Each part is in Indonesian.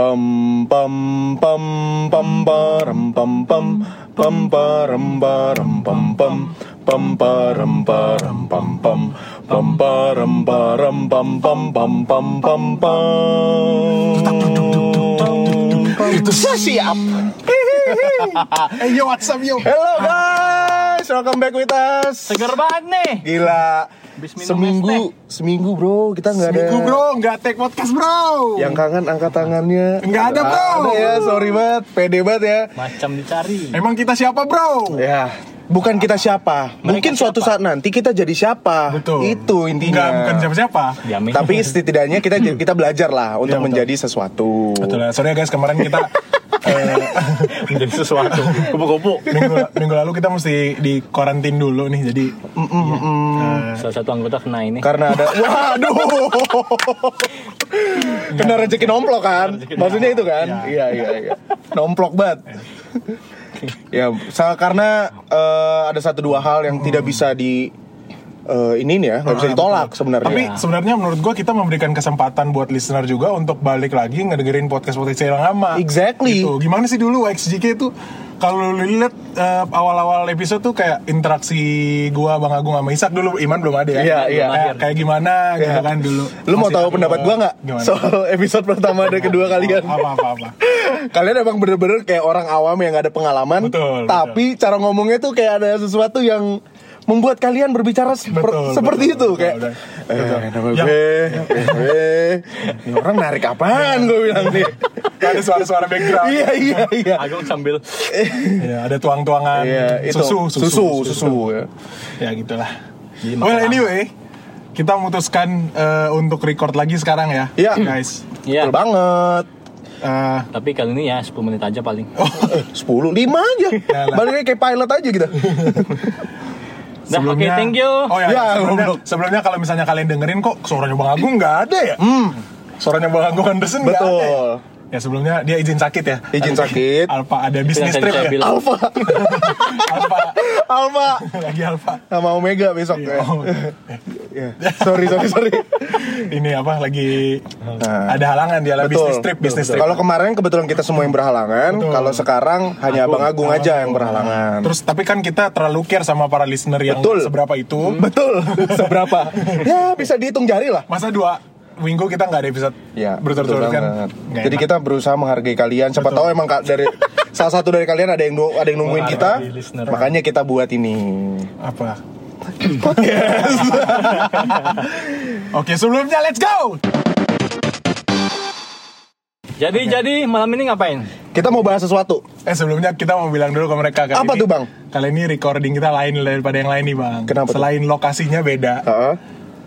Pam pam pam pam param pam pam pam param param pam pam pam param param pam pam pam param param pam pam pam pam pam pam Itu siap. Eh yo what's up yo Hello guys, welcome back with us. Seger banget nih. Gila. Seminggu, seminggu bro, kita nggak ada. Minggu bro nggak take podcast bro Yang kangen angkat tangannya. Nggak ada, bro. Ada ya, sorry banget, pede banget ya. Macam dicari. Emang kita siapa bro? Ya, bukan kita siapa. Mungkin suatu saat nanti kita jadi siapa. Betul Itu intinya. Nggak bukan siapa-siapa. Tapi setidaknya kita kita belajar lah untuk betul. menjadi sesuatu. Betul ya, sorry ya guys kemarin kita Menjadi sesuatu. Kupu-kupu. minggu, minggu lalu kita mesti di karantin dulu nih jadi Salah satu anggota kena ini. Karena ada Waduh. Kena rezeki nomplok kan? Maksudnya itu kan? Iya. Iya iya Nomplok banget. Ya sa- Karena eh, Ada satu dua hal yang tidak bisa di eh, Ini nih ya nggak bisa ditolak sebenarnya Tapi sebenarnya menurut gua kita memberikan kesempatan buat listener juga untuk balik lagi ngedengerin podcast-podcast yang lama. Exactly. Gitu. Gimana sih dulu XJK itu kalau lu lihat eh, awal-awal episode tuh kayak interaksi gua Bang Agung sama Isak dulu Iman belum ada ya. Iya, iya. Kayak, kayak gimana gitu Iya. kan dulu. Lu mau tahu pendapat gua nggak Gimana? soal episode pertama dan kedua kalian? apa apa apa. Kalian emang bener-bener kayak orang awam yang gak ada pengalaman, Betul, tapi cara ngomongnya tuh kayak ada sesuatu yang membuat kalian berbicara seper- Betul, seperti betul, itu betul, kayak betul. eh nama Yang- gue, eh, gue, ini orang narik apaan gue bilang nih. Gak ada suara-suara background. iya iya iya. Agung sambil Iya, ada tuang-tuangan Iya, itu susu, susu, susu, ya. Ya gitulah. Jadi Well anyway, kita memutuskan eh, untuk record lagi sekarang ya, Iya. guys. Iya. Betul banget. Eh, Tapi kali ini ya 10 menit aja paling. Eh, 10, 5 aja. Yalah. Baliknya kayak pilot aja gitu. Dah, oke, thank you. Oh ya, Ya, sebelumnya, goblok. sebelumnya kalau misalnya kalian dengerin kok suaranya Bang Agung nggak ada ya? Hmm, Suaranya Bang Agung Anderson nggak ada. Ya? betul. Ya sebelumnya dia izin sakit ya. Izin sakit. Alfa ada bisnis trip ya. bilang. Alpha, Alfa Alpha lagi Alfa. sama Omega besok ya. Oh. Sorry, sorry, sorry. ini apa lagi Nah. ada halangan dia lah bisnis trip, bisnis trip. Kalau kemarin kebetulan kita semua yang berhalangan, kalau sekarang hanya Abang Agung aja yang berhalangan. Terus tapi kan kita terlalu care sama para listener yang Betul. seberapa itu. betul seberapa? ya bisa dihitung jari lah. Masa dua minggu kita nggak ada episode Ya, berturut-turut betul kan? Jadi enak. kita berusaha menghargai kalian. Siapa tahu emang dari salah satu dari kalian ada yang ada yang nungguin kita, Menghargai listener. makanya kita buat ini. apa? Podcast. Oke, sebelumnya let's go. Jadi jadi malam ini ngapain? Kita mau bahas sesuatu. Eh sebelumnya kita mau bilang dulu ke mereka kali Apa ini- tuh, Bang? Kali ini recording kita lain daripada yang lain nih bang. Kenapa tuh? Selain lokasinya beda, Heeh.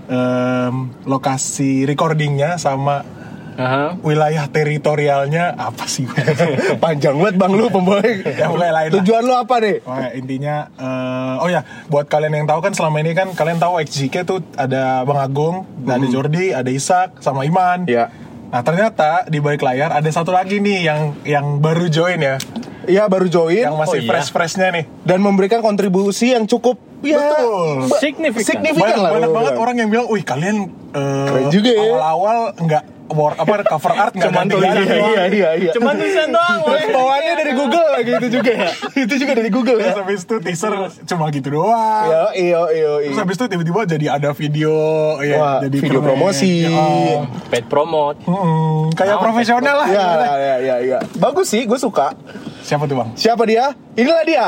Em, lokasi recordingnya sama Aha. wilayah teritorialnya apa sih? Panjang banget bang lu pembawa. Ya, pokoknya lain lah. Tujuan lu apa nih? Wah, intinya eh, oh ya buat kalian yang tahu kan selama ini kan kalian tahu XJK tuh ada Bang Agung, ada Jordi, ada Isak sama Iman. Ya. Nah ternyata di balik layar ada satu lagi nih yang yang baru join ya, Iya baru join yang masih Oh, iya. fresh freshnya nih. dan memberikan kontribusi yang cukup ya Betul. Signifikan. signifikan banyak, lah. banyak gua banget bilang. orang yang bilang, wih kalian eh, Keren juga ya." awal-awal nggak war apa cover art nggak Cuman tulisan doang. Iya iya iya. Cuman tulisan doang. Terus bawaannya dari Google lagi itu juga ya. itu juga dari Google ya. Terus habis itu teaser cuma gitu doang. Ya iyo iyo Terus iyo. habis itu tiba-tiba jadi ada video ya, Wah, jadi video keren. promosi. Ya, oh. Paid promote. Mm-mm, kayak Oh, profesional lah. Ya ya ya ya. Bagus sih, gue suka. Siapa tuh bang? Siapa dia? Inilah dia.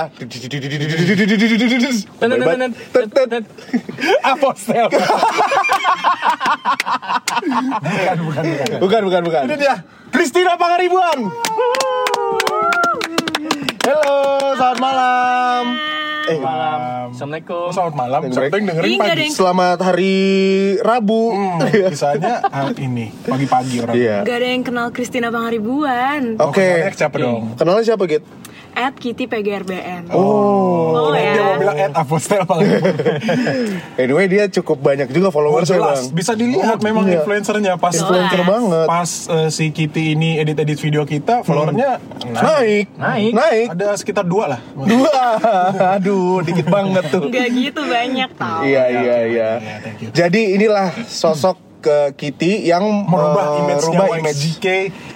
Apostel. bukan, bukan, bukan. Bukan bukan bukan. Ini dia. Kristina Pangaribuan. Halo, selamat malam. Eh, Malam. Assalamualaikum. Oh, selamat malam. Yang dengerin Ih, nggak pagi? selamat hari Rabu. Hmm, bisanya hari ini pagi-pagi orang. Iya. Gak ada yang kenal Christina Pangaribuan Oh, Oke. kenalnya siapa dong? Kenalnya siapa, Git? At Kitty PGRBN Oh. Oh, Dia ya mau bilang at apostel Anyway, dia cukup banyak juga Oh, followersnya, jelas. Bang. Bisa dilihat memang iya. influencernya pas Influencer Jelas. banget. pas eh, si Kitty ini edit-edit video kita, followernya Naik. Naik. Naik. ada sekitar dua lah. Dua. Aduh, dikit banget tuh. Gak gitu banyak tau Iya, iya, iya. Iya, you. Jadi inilah sosok ke Kitty yang merubah eh, image-nya rubah YXJK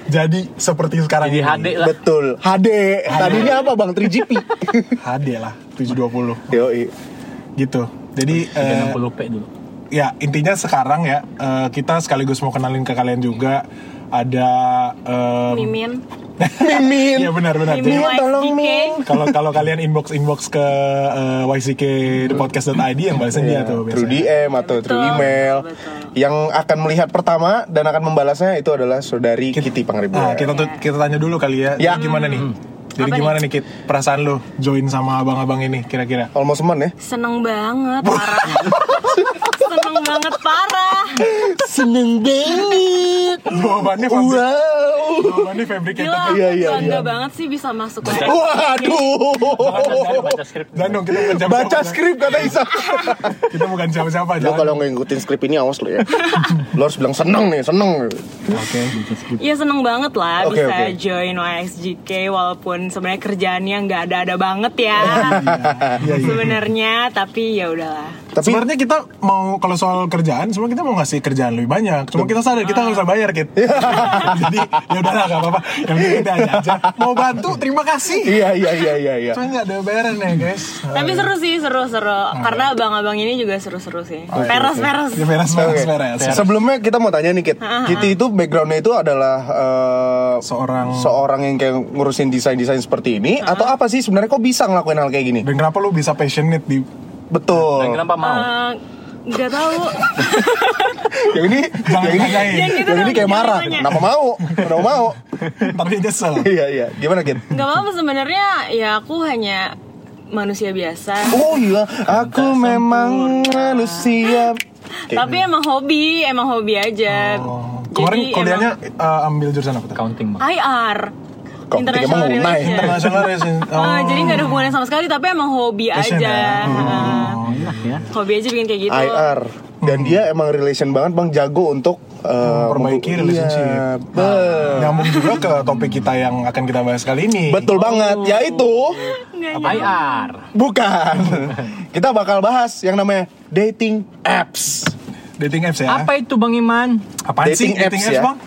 jadi seperti sekarang Jadi ini. HD lah. Betul. HD. Tadinya apa Bang? 3GP. HD lah 720 Yoi. gitu. Jadi eh, 60p dulu. ya intinya sekarang ya eh, kita sekaligus mau kenalin ke kalian juga ada em, Mimin. Mimin. Iya benar benar. Mimin Jadi tolong, YXJK. Min. kalau kalau kalian inbox inbox ke uh, YCK podcast.id yang balasnya dia tuh Through biasanya. DM atau through Betul, email. betul. Yang akan melihat pertama dan akan membalasnya itu adalah saudari Kitty Pangaribuan. Nah, kita tuh kita tanya dulu kali ya. Ya. Gimana nih? Jadi Apa gimana nih Kit? Perasaan lu join sama abang-abang ini kira-kira? Almost teman ya. Seneng banget, parah. Seneng banget, parah. Seneng banget. Jawabannya fabrik. Wow. Jawabannya fabricated. Gila, Iya, iya, bangga iya. banget sih bisa masuk ke Waduh. Baca skrip. Dan dong kita siapa Baca skrip kata Isa. Kita bukan siapa-siapa. Lo jangan. kalau ngikutin skrip ini awas lo ya. Lo harus bilang seneng nih, seneng. Oke. Iya seneng banget lah Oke, bisa oke. join YXJK walaupun sebenarnya kerjaannya nggak ada-ada banget ya. Iya, iya. Sebenarnya tapi ya udahlah. Tapi Sebenarnya kita mau kalau soal kerjaan, sebenarnya kita mau ngasih kerjaan lebih banyak. Cuma kita sadar kita nggak usah bayar, Kit. Jadi ya udahlah nggak apa-apa. Yang penting kita aja, aja. Mau bantu, terima kasih. iya iya iya iya iya. Cuma nggak ada bayaran ya, guys. Tapi seru sih, seru-seru. Karena abang-abang ini juga seru-seru sih. Peres-peres. Ya, beres, Oke. beres, beres. Sebelumnya kita mau tanya nih Kit. Kitty itu backgroundnya itu adalah eh, Seorang seorang yang kayak ngurusin desain-desain seperti ini atau apa sih sebenarnya kok bisa ngelakuin hal kayak gini? dan kenapa lu bisa passionate di Betul. Dan kenapa mau? Nggak tahu. yang ini Jangan yang ini. Yang gitu yang ini kayak marah. tanya. Kenapa mau? Kenapa mau? dia nyesel. Iya iya. Gimana Kit? Nggak apa-apa sebenarnya. Ya aku hanya manusia biasa. Oh iya, aku memang manusia. Kayak Tapi emang hobi, emang hobi aja. Oh. Kemarin kuliahnya eh, ambil jurusan apa tuh? Accounting, IR. Kok International emang unai? Relations. International Relation- Ah, oh. jadi nggak ada hubungannya sama sekali, tapi emang hobi Passion aja. ya? Ah, Oh, iya. ya. hobi aja bikin kayak gitu. IR dan dia emang relation banget bang jago untuk eh, Memperbaiki memper- relationship. Iya, Nah, nyambung juga ke topik kita yang akan kita bahas kali ini. betul banget yaitu Nggak Apa IR? bukan kita bakal bahas yang namanya dating apps Dating apps ya. Apa itu Bang Iman? Apaan Dating sih apps dating apps, ya? Bang?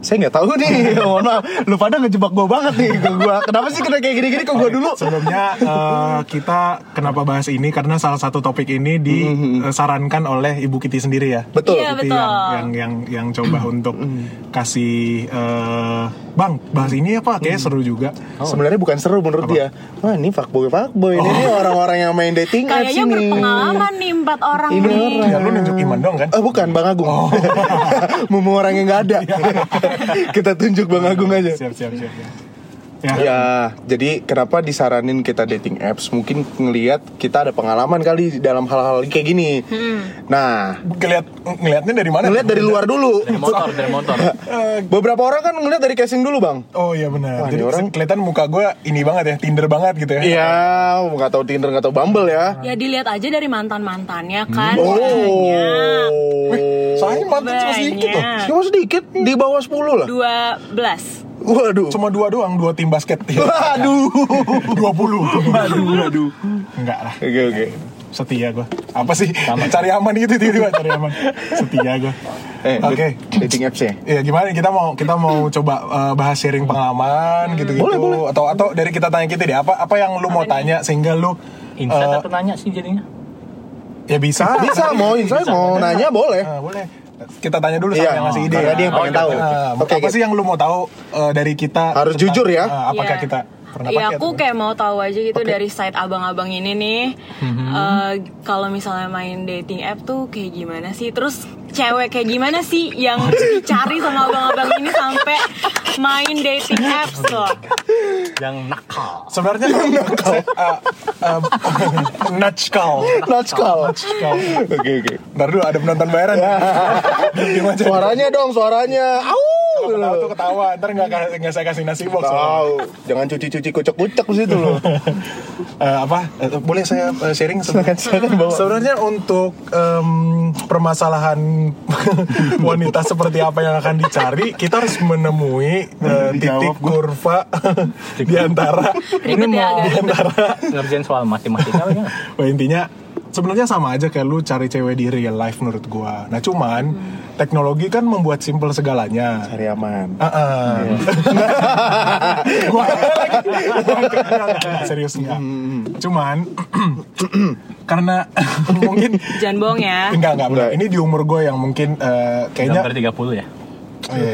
Saya nggak tahu nih mohon maaf. Lu pada ngejebak gua banget nih ke gua. Kenapa sih kena kayak gini-gini ke gua dulu? Sebelumnya eh, kita kenapa bahas ini? Karena salah satu topik ini disarankan oleh Ibu Kitty sendiri ya. betul. Iya, betul. yang yang yang yang coba untuk kasih eh, Bang, bahas ini ya Pak, kayaknya seru juga. sebenarnya bukan seru menurut dia. Wah ini fuckboy fuckboy. Ini nih orang-orang yang main dating apps Kayaknya ini. berpengalaman nih empat orang Ini nih. orang. Ya lu nunjuk iman dong kan? Oh bukan Bang Agung. Mumu orang yang gak ada Kita tunjuk Bang Agung aja Siap siap siap. siap. Ya. Ya, jadi kenapa disaranin kita dating apps? Mungkin ngelihat kita ada pengalaman kali di dalam hal-hal kayak gini. Nah, Ngeliat ngeliatnya dari mana? ngelihat dari luar dulu. Dari motor, dari motor. Beberapa orang kan ngelihat dari casing dulu, Bang. Oh iya benar. Wah, Jadi orang- kelihatan muka gue ini banget ya, Tinder banget gitu ya. Iya, nggak tahu Tinder, nggak tahu Bumble ya. Ya dilihat aja dari mantan mantannya kan. Oh. Banyak. Soalnya mantan cuma sedikit loh. Cuma sedikit, di bawah 10 lah. Dua belas. Waduh. Cuma dua doang, dua tim basket. Waduh. 20. Waduh, waduh. Enggak lah. Oke, oke. Setia gue. Apa sih? Cari aman gitu tiba-tiba cari aman. Setia gue. Eh, Oke. dating apps ya. Iya gimana nih, kita mau kita mau coba eh, bahas sharing pengalaman gitu-gitu Boleh, boleh. atau atau dari kita tanya kita deh apa apa yang lu mau tanya sehingga lu Insight eh, atau nanya sih jadinya? ya bisa Bisa, mau insight, mau nanya boleh. Ah, boleh kita tanya dulu sama Iya, yang ngasih ide karena ya. dia yang pengen Oh, tahu. Ah, Oke, apa Kit. sih yang lu mau tahu eh, dari kita Harus jujur ya. ah, apakah Iya. kita pernah Iya pakai aku atau- kayak mau tahu aja gitu dari site abang-abang ini nih. eh, kalau misalnya main dating app tuh kayak gimana sih? Terus cewek kayak gimana sih yang dicari sama abang-abang ini sampai main dating apps tuh? Yang nakal. sebenarnya saya, ah, ah, nutshell Natskal. Nutshell. Oke, oke. Ntar dulu ada penonton bayaran aja. Suaranya dong, suaranya. Au. Kalau ketawa tuh ketawa Ntar nggak nggak saya kasih nasi box loh. Tahu. Jangan cuci-cuci kucek-kucek di situ loh. Eh, apa Eh, boleh saya eh, sharing Silakan, silakan, bawa. sebenarnya untuk em, permasalahan wanita seperti apa yang akan dicari kita harus menemui eh, titik kurva di antara ya, agak di antara Ngerjain soal matematika intinya sebenarnya sama aja kayak lu cari cewek di real life menurut gua. Nah cuman teknologi kan membuat simpel segalanya. Cari aman. Ah, ah. Gua lagi. Enggak, enggak, enggak, serius enggak. Cuman karena mungkin Jangan bohong ya. enggak enggak benar. Enggak. Ini di umur gue yang mungkin eh, kayaknya Gambar 30 ya?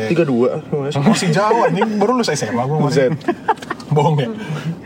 Tiga dua. masih jauh anjing baru lulus SMA gue Buset. bohong ya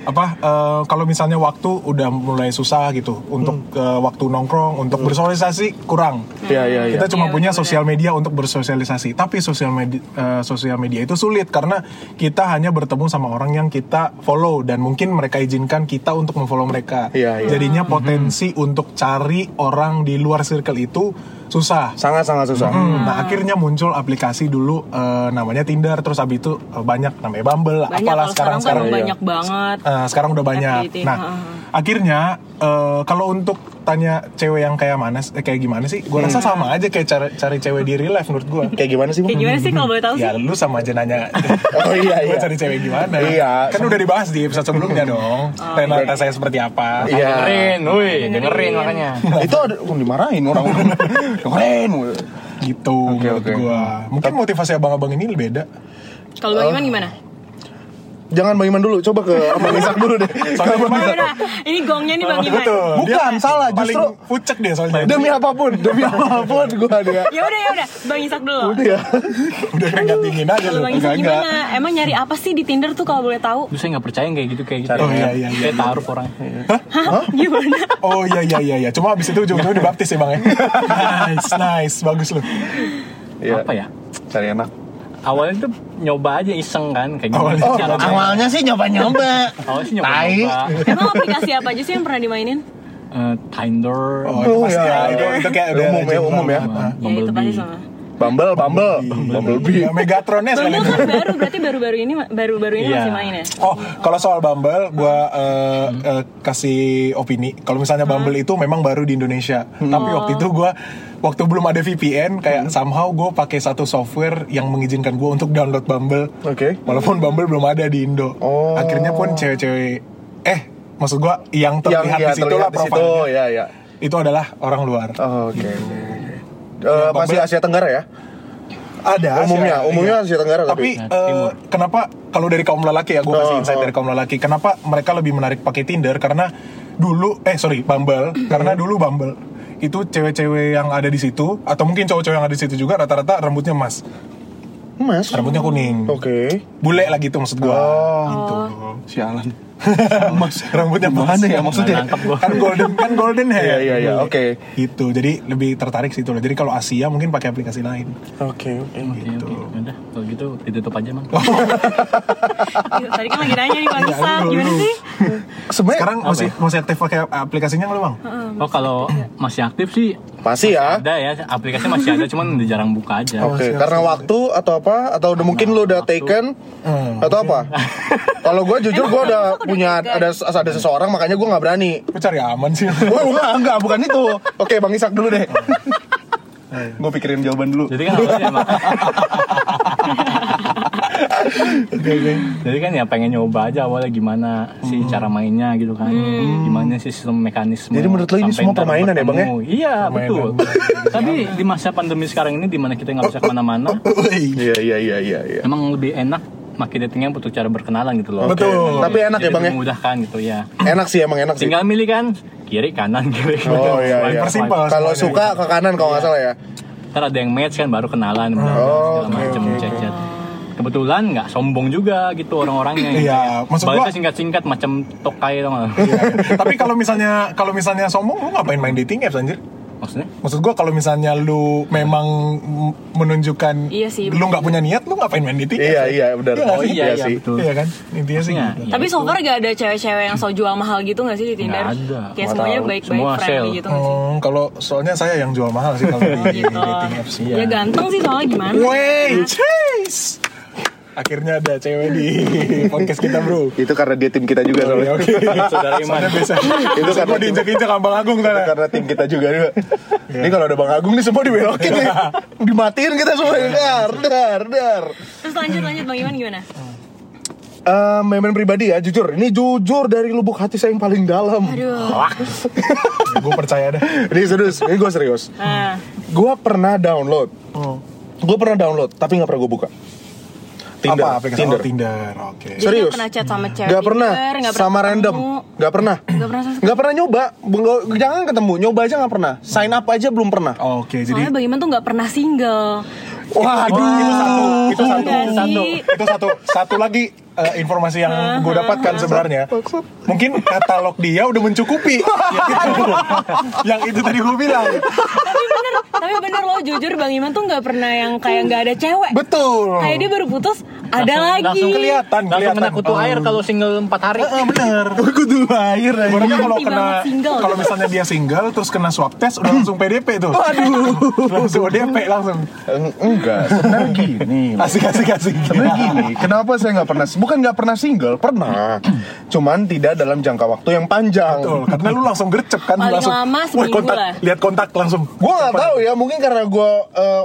apa eh, kalau misalnya waktu udah mulai susah gitu untuk eh, waktu nongkrong untuk bersosialisasi kurang. Iya iya iya. kita cuma Iya, punya sosial media untuk bersosialisasi. Tapi sosial media eh, sosial media itu sulit karena kita hanya bertemu sama orang yang kita follow dan mungkin mereka izinkan kita untuk memfollow mereka. Iya, iya. jadinya potensi untuk cari orang di luar circle itu susah. Sangat sangat susah. Hmm, Nah akhirnya muncul aplikasi dulu eh, namanya Tinder. Terus abis itu eh, banyak namanya Bumble Banyak apalah sekarang sekarang, sekarang iya. banyak banget. Eh, sekarang udah banyak. Nah heeh. akhirnya eh, kalau untuk tanya cewek yang kayak mana eh, kayak gimana sih? Gue rasa sama aja kayak cari cari cewek di real life menurut gue. Kayak gimana sih? Kayak gimana sih kalau boleh tahu sih? Ya lu sama aja nanya Oh iya iya. cari cewek gimana Iya. Kan udah dibahas di episode sebelumnya dong Oh, Renata saya seperti apa Iya. Dengerin, woi, dengerin makanya. Itu ada oh, dimarahin orang. Keren. Gitu Oke, menurut oke. gua. Mungkin motivasi abang-abang ini beda Kalau Bang Iman gimana? Jangan Bang Iman dulu, coba ke Abang Isak dulu deh. Soalnya Oh, Bang- udah. Ini gongnya nih Bang Iman. Betul Bukan, salah, Paling justru- pucek dia soalnya Demi apa pun, demi apa pun gua dia. Ya udah ya udah, Bang Isak dulu. Iya. Udah nggak dingin aja lu Bang Isak Enggak, enggak. gimana? Emang nyari apa sih di Tinder tuh kalau boleh tahu? Terus saya nggak percaya kayak gitu kayak gitu. Oh, iya, iya, iya. Kayak taruh orang. Hah? Gimana? Oh iya iya iya iya. Cuma abis itu ujung-ujungnya dibaptis ya bang ya. nice nice bagus lu. Iya. Apa ya? Cari enak. Awalnya tuh nyoba aja iseng kan kayak gimana sih Oh, awalnya sih nyoba-nyoba. Awalnya sih nyoba-nyoba. Emang aplikasi apa aja sih yang pernah dimainin? Eh, Tinder, Oh, itu Oh, pasti iya. ya. Itu, itu kayak udah Umum ya, umum ya. sama Ya itu Bumblebee. pasti sama. Bumble, Bumble, Bumblebee. Ya, Megatronnya Bumble kan baru, berarti baru-baru ini baru-baru ini Iya. masih main ya? Oh, kalau soal Bumble, gua eh, eh, kasih opini. Kalau misalnya Bumble itu memang baru di Indonesia, tapi waktu itu gua waktu belum ada VPN, kayak somehow gue pakai satu software yang mengizinkan gua untuk download Bumble. Oke. Walaupun Bumble belum ada di Indo. Oh. Akhirnya pun cewek-cewek, eh, maksud gua yang Yang terlihat ya, di situ lah terlihat di situ, profilnya. ya ya. Itu adalah orang luar. Oh, Oke. oke, oke. Eh, Bumble- masih Asia Tenggara ya? Ada Umumnya, Asia, umumnya iya. Asia Tenggara Tapi tapi. Timur. kenapa kalau dari kaum lelaki ya gue kasih Oh, insight oh. dari kaum lelaki. Kenapa mereka lebih menarik pakai Tinder? Karena dulu eh sorry Bumble karena dulu Bumble itu cewek-cewek yang ada di situ atau mungkin cowok-cowok yang ada di situ juga rata-rata rambutnya emas, Mas. rambutnya kuning, Oke. bule lah gitu maksud gua. Oh. Gitu. Sialan. Mas, rambutnya emas. Gimana ya maksudnya? Gua. kan golden kan golden hair. Iya, iya, iya, oke. Gitu. Jadi lebih tertarik situ loh. Jadi kalau Asia mungkin pakai aplikasi lain. Oke, oke. Oke, Gitu. Udah, kalau gitu ditutup aja, Mang. Tadi kan lagi nanya nih Bang Iya, gimana sih? Sebenarnya Sekarang masih ya? masih aktif pakai aplikasinya nggak lu bang? Oh, kalau masih aktif sih pasti ya. ada ya, aplikasi masih ada, cuman udah jarang buka aja. Oke, karena waktu atau apa? Atau udah mungkin lu udah taken Hmm, atau apa? Kalau gue jujur gue udah punya ada ada seseorang makanya gue nggak berani. Lu cari aman sih. Wah enggak enggak bukan itu. Oke Bang Isak dulu deh. gue pikirin jawaban dulu. Jadi kan emang- Jadi kan ya pengen nyoba aja awalnya gimana sih cara mainnya gitu kan. Gimana sih sistem mekanisme. Jadi menurut lo ini semua permainan ya, Bang, ya? bertemu. Iya, Permainan. betul. Tapi di masa pandemi sekarang ini di mana kita nggak bisa ke mana-mana, Wih. Iya iya iya iya. iya. emang lebih enak makin datingnya untuk cara berkenalan gitu loh. Betul. Tapi enak ya Bang ya. Memudahkan gitu ya. Enak sih emang enak sih. Tinggal milih kan kiri kanan kiri. Oh, iya, iya. Persimpel. Kalau suka ke kanan kalau nggak salah ya. Ntar ada yang match kan baru kenalan Oh, segala oke, macem oke, chat-chat. Kebetulan nggak sombong juga gitu orang-orangnya. gitu. Iya, maksud gua- Balasnya singkat-singkat macam tokai dong. Iya. Tapi kalau misalnya kalau misalnya sombong lu ngapain main dating apps anjir? Maksudnya? Maksud gua kalau misalnya lu memang menunjukkan Iya sih, lu nggak punya niat, lu ngapain main dating? Iya iya benar. Iya Oh sih? iya Iya, sih. betul. Iya kan? Intinya sih Iya, gitu. iya. Tapi so far gak ada cewek-cewek yang so jual mahal gitu gak sih di Tinder? Nggak ada. Kayak Nggak semuanya baik-baik Semua friendly sale. gitu gak sih? Hmm, kalau soalnya saya yang jual mahal sih kalau di Gitu. dating apps. Iya. Ya ganteng sih soalnya gimana? Wait, cheese. Akhirnya ada cewek di podcast kita bro. Itu karena dia tim kita juga soalnya. Oke. Saudara Iman. Biasa. Itu karena karena diinjak-injak sama Bang Agung Itu sana. karena tim kita juga juga. Ini kalau ada Bang Agung nih semua dibelokin nih. Dimatiin kita semua. Dar, dar, dar. Terus lanjut lanjut Bang Iman gimana? Eh, memen pribadi ya, jujur. Ini jujur dari lubuk hati saya yang paling dalam. Aduh. gue percaya deh Ini serius, ini gue serius. Nah, Gue pernah download. Oh. Gue pernah download, tapi nggak pernah gue buka. Tinder, apa aplikasi Tinder. Oh, Tinder oke jadi Serius? nggak pernah chat sama cewek Gak pernah, Tinder, nggak pernah sama ketemu. random, gak pernah. Nggak pernah. Nggak pernah nyoba, Nggak- jangan ketemu, nyoba aja nggak pernah. Sign up aja belum pernah. oke jadi Soalnya Bang Iman tuh nggak pernah single. Waduh, itu satu itu satu nggak satu itu satu satu lagi eh, informasi yang gue dapatkan sebenarnya mungkin katalog dia udah mencukupi yang itu, yang itu tadi gue bilang tapi bener, tapi bener loh jujur Bang Iman tuh nggak pernah yang kayak nggak ada cewek. betul Kayak dia baru putus, ada Langsung- lagi. langsung kelihatan Langsung kelihatan kena kutu Oh. air kalau single 4 hari. Eh, bener kudu air. Ibaratnya kalau kena kalau misalnya dia single terus kena swab test udah langsung PDP tuh. Aduh. langsung ODP langsung. Eng- Enggak, sebenarnya gini. Asik asik asik. Sebenarnya gini, kenapa saya nggak pernah, bukan nggak pernah single, pernah. Cuman tidak dalam jangka waktu yang panjang. Betul, karena lu langsung gercep kan Paling langsung. lama Wah, kontak, lah. lihat kontak langsung. Gue nggak tahu ya, mungkin karena gue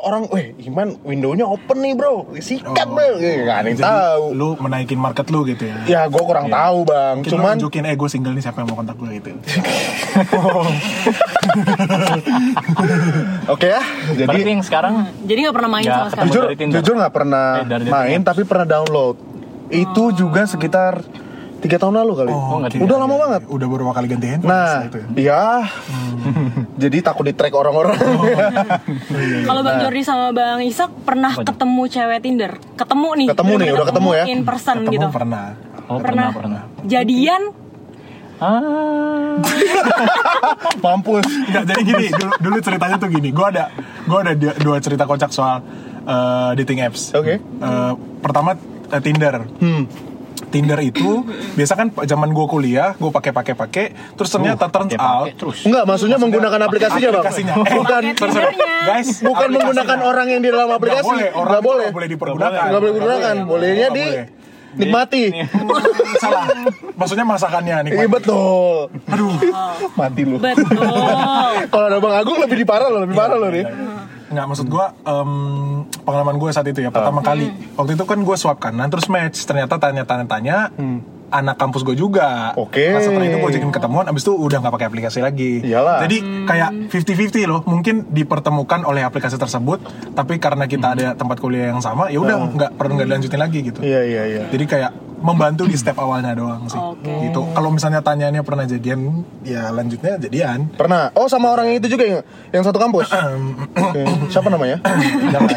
orang, weh Iman windownya open nih bro, sikat Oh. bro, Eh, nggak ada yang tahu. Lu menaikin market lu gitu ya. Ya gue kurang tahu bang, Mungkin cuman nunjukin eh gue single nih siapa yang mau kontak gue gitu. oke ya. Jadi Berarti yang sekarang Jadi nggak pernah main Ya, sama sekali. jujur, jujur nggak pernah Eh, dari main, tapi pernah download. Itu juga sekitar tiga tahun lalu kali. Oh, nggak Udah tidak. lama banget. Udah beberapa kali ganti handphone Nah, itu ya. ya, jadi takut di track orang-orang. Kalau Bang Jordi sama Bang Isak pernah ketemu cewek Tinder? Ketemu nih. Ketemu nih, udah ketemu ya? In person Ketemu gitu. pernah. oh pernah pernah. Jadian Ah. Mampus. Enggak, jadi gini, dulu, dulu ceritanya tuh gini. Gue ada gue ada dua, dua cerita kocak soal eh, dating apps. Oke. Eh, pertama eh, Tinder. Hmm. Tinder itu biasa kan zaman gue kuliah, gue pakai pakai pakai, terus ternyata turns Pakai out terus. Enggak, maksudnya menggunakan aplikasinya, Bang. aplikasinya. Eh, Bukan guys, bukan aplikasinya. menggunakan orang yang di dalam aplikasi. Nggak boleh, orang Nggak boleh. boleh dipergunakan. Nggak boleh digunakan. Bolehnya di nikmati. Salah. Maksudnya masakannya nih. Iya betul. Aduh. Mati lu. betul. Kalau ada Bang Agung lebih diparah loh, lebih parah loh nih. Nggak, maksud gue pengalaman gue saat itu ya pertama kali. Waktu itu kan gue swap kanan terus match. Ternyata tanya-tanya-tanya anak kampus gue juga. Oke. Nah, setelah itu gue ajakin ketemuan, abis itu udah nggak pakai aplikasi lagi. Iyalah. Jadi kayak 50-50 loh. Mungkin dipertemukan oleh aplikasi tersebut, tapi karena kita ada tempat kuliah yang sama, ya udah nggak perlu nggak dilanjutin lagi gitu. Iya, iya, iya. Jadi kayak membantu di step awalnya doang sih. Oke. Gitu. Kalau misalnya tanyanya pernah jadian, ya lanjutnya jadian. Pernah. Oh, sama orang yang itu juga yang yang satu kampus. Oke. Siapa namanya? Jangan.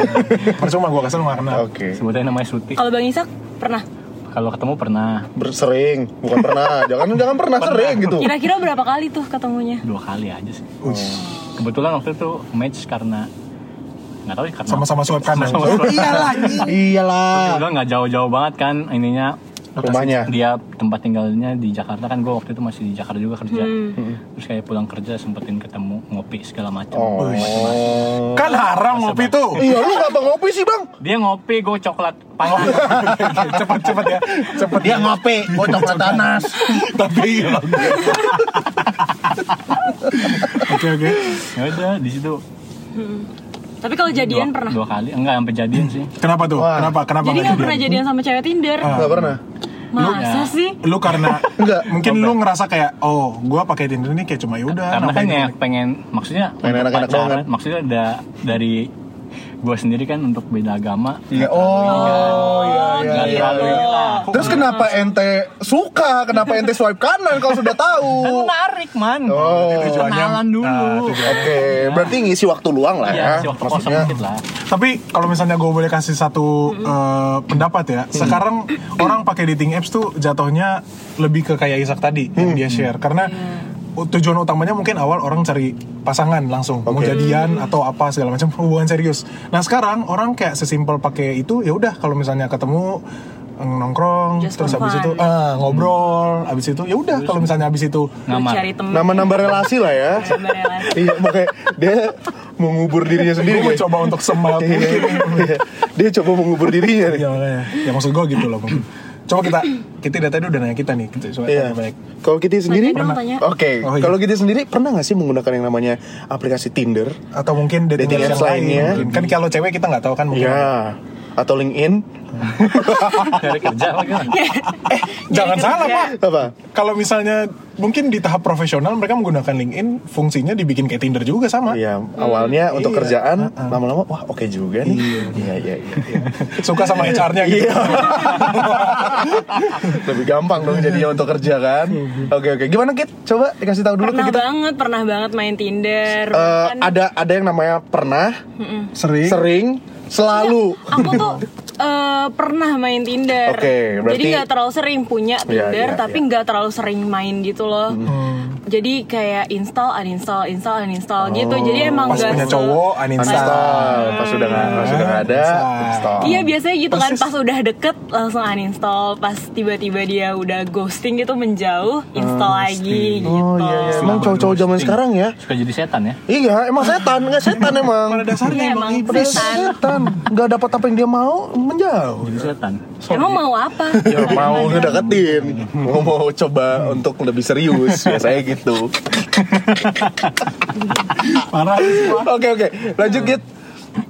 Percuma gue kesel nggak kenal. Oke. Sebutnya namanya Suti. Kalau Bang Isak pernah? Kalau ketemu pernah Bersering, bukan pernah. Jangan jangan pernah sering gitu. Kira-kira berapa kali tuh ketemunya? dua kali aja sih. Ush. Kebetulan waktu itu match karena nggak tahu ya karena Sama-sama swab kanan. Sama-sama swab. Iyalah, iyalah. Kebetulan nggak jauh-jauh banget kan ininya Rumahnya. dia tempat tinggalnya di Jakarta kan gue waktu itu masih di Jakarta juga kerja terus kayak pulang kerja sempetin ketemu ngopi segala macam Oh. Kan haram ngopi tuh. Iya, lu ngapa ngopi sih, Bang? dia ngopi gue coklat panas cepet cepet ya. Cepet Dia ngopi, gua coklat panas. Tapi Oke oke. ya udah di situ Tapi kalau jadian dua, pernah? dua kali enggak sampai jadian sih Kenapa tuh? Wah. Kenapa? Kenapa Jadi nggak pernah jadian sama cewek Tinder? Enggak pernah. Masa sih? Lu karena Enggak. mungkin lu ngerasa kayak oh gua pakai Tinder ini kayak cuma yaudah karena kan ya pengen maksudnya Pengen doang pacaran, kan? maksudnya ada dari gue sendiri kan untuk beda agama Iya, oh, iya, iya. nggak iya. terlalu inilah Terus kenapa ente suka? Kenapa ente swipe kanan kalau sudah tahu? kan menarik man Oh. Tujuannya- kenalan dulu Nah, Oke, berarti ngisi waktu luang lah ya. Iya, si waktu kosong dikit lah. Tapi kalau misalnya gue boleh kasih satu eh, pendapat ya, sekarang orang pakai dating apps tuh jatuhnya lebih ke kayak Isak tadi yang dia share, karena tujuan utamanya mungkin awal orang cari pasangan langsung mau Oke. jadian atau apa segala macam hubungan serius. Nah sekarang orang kayak sesimpel pakai itu ya udah kalau misalnya ketemu eh, nongkrong Just terus habis itu ah, ngobrol habis itu ya udah kalau misalnya habis itu temen nama nambah relasi lah ya. Iya, makanya dia mengubur dirinya sendiri. gue coba untuk semild Iya, iya. dia coba mengubur dirinya ya ya maksud gue gitu loh coba kita kita dari tadi udah nanya kita nih kita coba Iya. tanya balik Kalau kita sendiri pernah. Oke, Oh, iya. kalau kita sendiri pernah nggak sih menggunakan yang namanya aplikasi Tinder? atau mungkin dating, Dating apps lain lainnya. kan kalau cewek kita nggak tahu kan mungkin Iya. Atau LinkedIn Cari kerja apa gimana? Jangan Jadi salah kerja. pak. apa Kalau misalnya mungkin di tahap profesional mereka menggunakan LinkedIn, fungsinya dibikin kayak Tinder juga sama. Iya, awalnya untuk Iya. kerjaan, lama-lama wah oke juga nih. Iya, iya, iya. iya. Suka sama HR-nya gitu. Iya. Lebih gampang dong jadinya untuk kerja kan. Oke, oke. Gimana Kit? Coba dikasih tahu dulu Pernah ke kita. banget, pernah banget main Tinder. Eh, Kan ada ada yang namanya pernah, Sering. sering, selalu. aku tuh pernah main Tinder. Oke, berarti- Jadi nggak terlalu sering punya Iya, Tinder, iya, tapi iya. nggak terlalu sering main gitu loh. Jadi kayak install, uninstall, install, uninstall gitu. Jadi emang Pas nggak punya cowok, uninstall. Uninstall. Pas sudah nggak pas sudah nggak ada, Uninstall. install. Iya biasanya gitu kan Persis. pas udah deket langsung uninstall pas tiba-tiba dia udah ghosting gitu menjauh install lagi gitu. Oh iya, iya. Emang cowok-cowok zaman sekarang ya? Suka jadi setan ya? Iya, emang setan, nggak setan emang. Pada dasarnya emang emang iblis. setan. Setan, nggak dapat apa yang dia mau, menjauh. Jadi setan. Emang mau apa? Ya mau ngedeketin, mau mau coba untuk lebih serius, biasanya gitu. Parah. Oke oke, lanjut Git.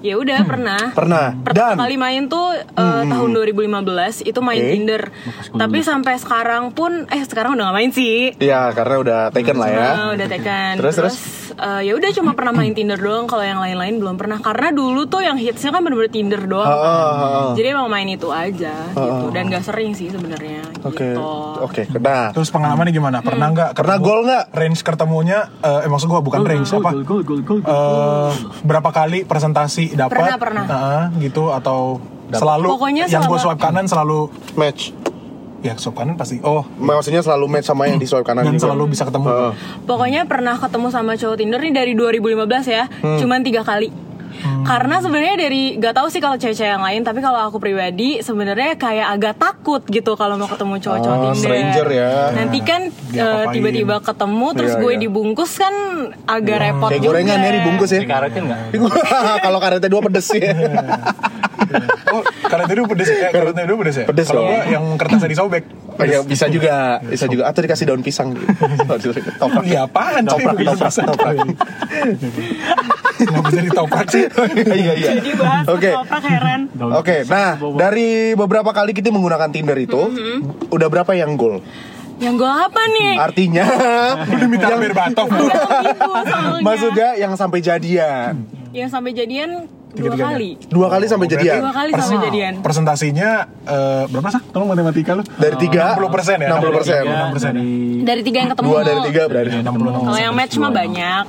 Ya udah pernah. Pernah Pertama dan kali main tuh eh, tahun 2015 itu main Oke. Tinder. Tapi sampai sekarang pun eh sekarang udah gak main sih. ya karena udah taken lah ya. Nah, udah tekan. Terus, terus? eh, ya udah cuma pernah main Tinder doang kalau yang lain-lain belum pernah karena dulu tuh yang hitsnya kan bener-bener Tinder doang. Ah, kan. ah, ah, ah. Jadi emang main itu aja gitu dan gak sering sih sebenarnya Oke gitu. oke, nah Terus pengalamannya gimana? Pernah nggak? Pernah ketemu- gol nggak? Range ketemunya, eh, eh, maksud gua bukan range apa? Gol, gol, gol. Eh, berapa kali presentasi dapat? Pernah, pernah. Nah, gitu atau selalu Pokoknya yang gue swipe kanan selalu match. ya swipe kanan pasti oh Maksudnya selalu match sama yang di swipe kanan dan juga. selalu bisa ketemu. Heeh. Pokoknya pernah ketemu sama cowok Tinder nih dari 2015 ya, Hmm. cuman tiga kali. Karena sebenarnya dari gak tahu sih kalau cewek-cewek yang lain, tapi kalau aku pribadi sebenarnya kayak agak takut gitu kalau mau ketemu cowok-cowok Oh, Tinder. stranger ya. Nanti kan eh, apa-apain. tiba-tiba ketemu terus Iya, gue iya. dibungkus kan agak repot Kayak juga. gorengan ya dibungkus ya. Dikaretin nggak? Kalau karetnya dua pedes ya. Oh, karetnya dulu pedes ya? Eh, karetnya dulu pedes ya? Pedes Kalau yang kertasnya disobek. Oh, iya, bisa juga, bisa juga. Atau dikasih daun pisang gitu. Toprak. Iya apaan? Toprak, toprak, toprak. Nggak bisa ditoprak sih. Iya, iya. Jadi bahas Oke. Oke, nah dari beberapa kali kita menggunakan Tinder itu, Mm-hmm. udah berapa yang goal? Yang gue apa nih? Artinya, Udah minta batok. Udah gitu maksudnya yang sampai jadian. Yang sampai jadian dua kali. Dua kali sampai Berarti- jadian. Dua kali sampai jadian. Presentasinya eh, berapa sih? Tolong matematika lu. Dari tiga, 60% ya? 60 persen. Tiga 60% ya? dari Dari tiga yang ketemu. Dua dari tiga berarti. 66. Kalau yang match mah banyak,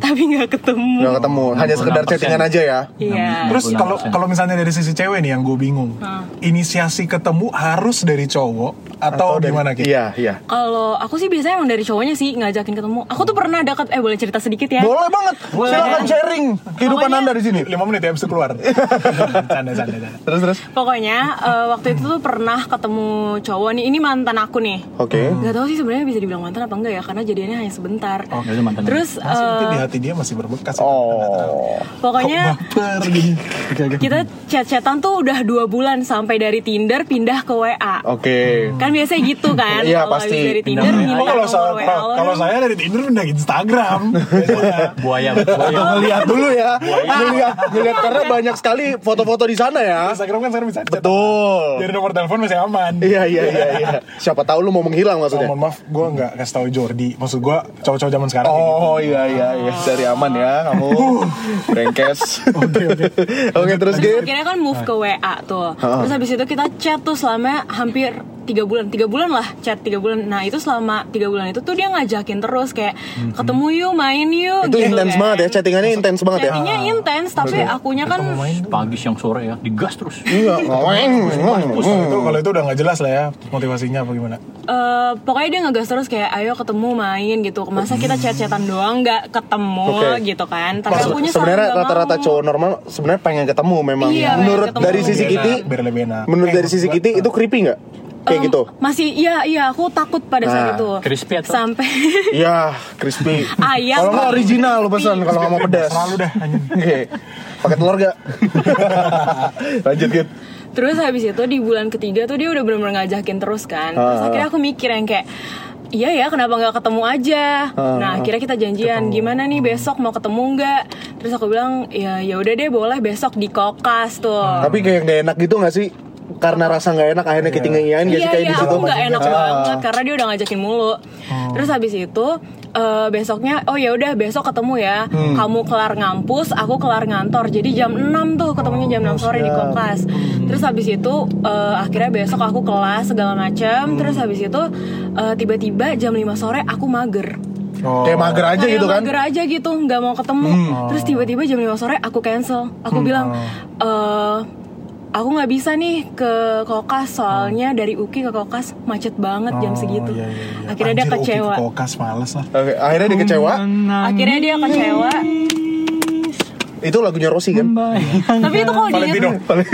tapi nggak ketemu. Nggak ketemu, hanya sekedar 66%. chattingan aja ya. Iya. Terus 60%. kalau kalau misalnya dari sisi cewek nih yang gue bingung, inisiasi ketemu harus dari cowok atau, dari- gimana gitu? Iya, iya. Kalau aku sih biasanya emang dari cowoknya sih ngajakin ketemu. Aku tuh pernah dekat eh boleh cerita sedikit ya? Boleh banget. Silakan sharing kehidupan Pokoknya- Anda di sini. 5 menit ya habis itu keluar. canda, canda, canda. Terus terus. Pokoknya eh, waktu itu tuh pernah ketemu cowok nih. Ini mantan aku nih. Oke. Gak tahu sih sebenarnya bisa dibilang mantan apa enggak ya karena jadiannya hanya sebentar. Ya udah mantan. Terus Masih mungkin di hati dia masih berbekas. Oh. pokoknya kita chat-chatan tuh udah dua bulan sampai dari Tinder pindah ke WA. Oke. Kan biasanya gitu kan? Iya, Kalau pasti. dari Tinder Oh, kalau saya kalau, saya dari Tinder pindah Instagram. Buaya, buaya. Ngeliat dulu ya. Ngeliat, ngeliat karena banyak sekali foto-foto di sana ya. Instagram kan sekarang bisa. Betul. Jadi nomor telepon masih aman. Iya iya iya iya. Siapa tahu lu mau menghilang Oh, maksudnya. mohon maaf, gue nggak kasih tahu Jordi. Maksud gue cowok-cowok zaman sekarang. gitu. Oh iya iya iya dari aman ya kamu. Brengkes. Oke oke. Oke terus Terus Git. akhirnya kan move ke WA tuh. Terus habis itu kita chat tuh selama hampir tiga bulan, tiga bulan lah chat tiga bulan. Nah itu selama tiga bulan itu tuh dia ngajakin terus kayak ketemu yuk, main yuk. Itu gitu intens kan. banget ya chattingannya intens banget ya. Chattingnya intens, tapi akunya kan Pagi, siang, sore ya. Digas terus. Iya. Kalau itu, kalau itu udah nggak jelas lah ya motivasinya apa gimana. eh, pokoknya dia ngegas terus kayak ayo ketemu main gitu. Masa kita chat-chatan doang nggak ketemu gitu kan. Tapi akunya Sebenarnya rata-rata cowok normal sebenarnya pengen ketemu memang. Iya, Menurut ketemu. dari sisi enak. menurut dari sisi Kitty itu creepy nggak? Kayak Em, gitu. Masih iya iya aku takut pada saat Nah, itu. crispy atau- Sampai Iya, crispy. Ayam Kalau nggak original lu pesan kalau nggak mau pedas. Selalu dah. anjing. Oke. Pakai telur gak? Lanjut Git. Terus habis itu di bulan ketiga tuh dia udah bener-bener ngajakin terus kan. Terus Ah. akhirnya aku mikir yang kayak Iya ya, kenapa nggak ketemu aja? Ah, nah, akhirnya kita janjian, gimana nih besok mau ketemu nggak? terus aku bilang ya ya udah deh boleh besok di kokas tuh Tapi kayak nggak enak gitu gak sih? Karena rasa nggak enak akhirnya kita ngiyain Iya kayak iya di situ? aku nggak enak Ah. banget karena dia udah ngajakin mulu. Terus habis itu eh, besoknya oh ya udah besok ketemu ya. Hmm. Kamu kelar ngampus, aku kelar ngantor. Jadi jam 6 tuh ketemunya jam 6 sore di kokas. Terus habis itu eh, akhirnya besok aku kelas segala macam. Hmm. Terus habis itu eh, tiba-tiba jam 5 sore aku mager. Oh. Kayak mager aja Kayak gitu kan? mager aja gitu, nggak mau ketemu. Terus tiba-tiba jam 5 sore aku cancel. Aku bilang, eh aku nggak bisa nih ke kokas soalnya dari Uki ke kokas macet banget jam segitu. iya, iya, iya. Akhirnya dia Anjir, Uki kecewa. ke Kokas males lah. Oke, akhirnya dia kecewa. Akhirnya dia kecewa. Itu lagunya Rossi kan? Tapi itu kalau Valentino. diinget,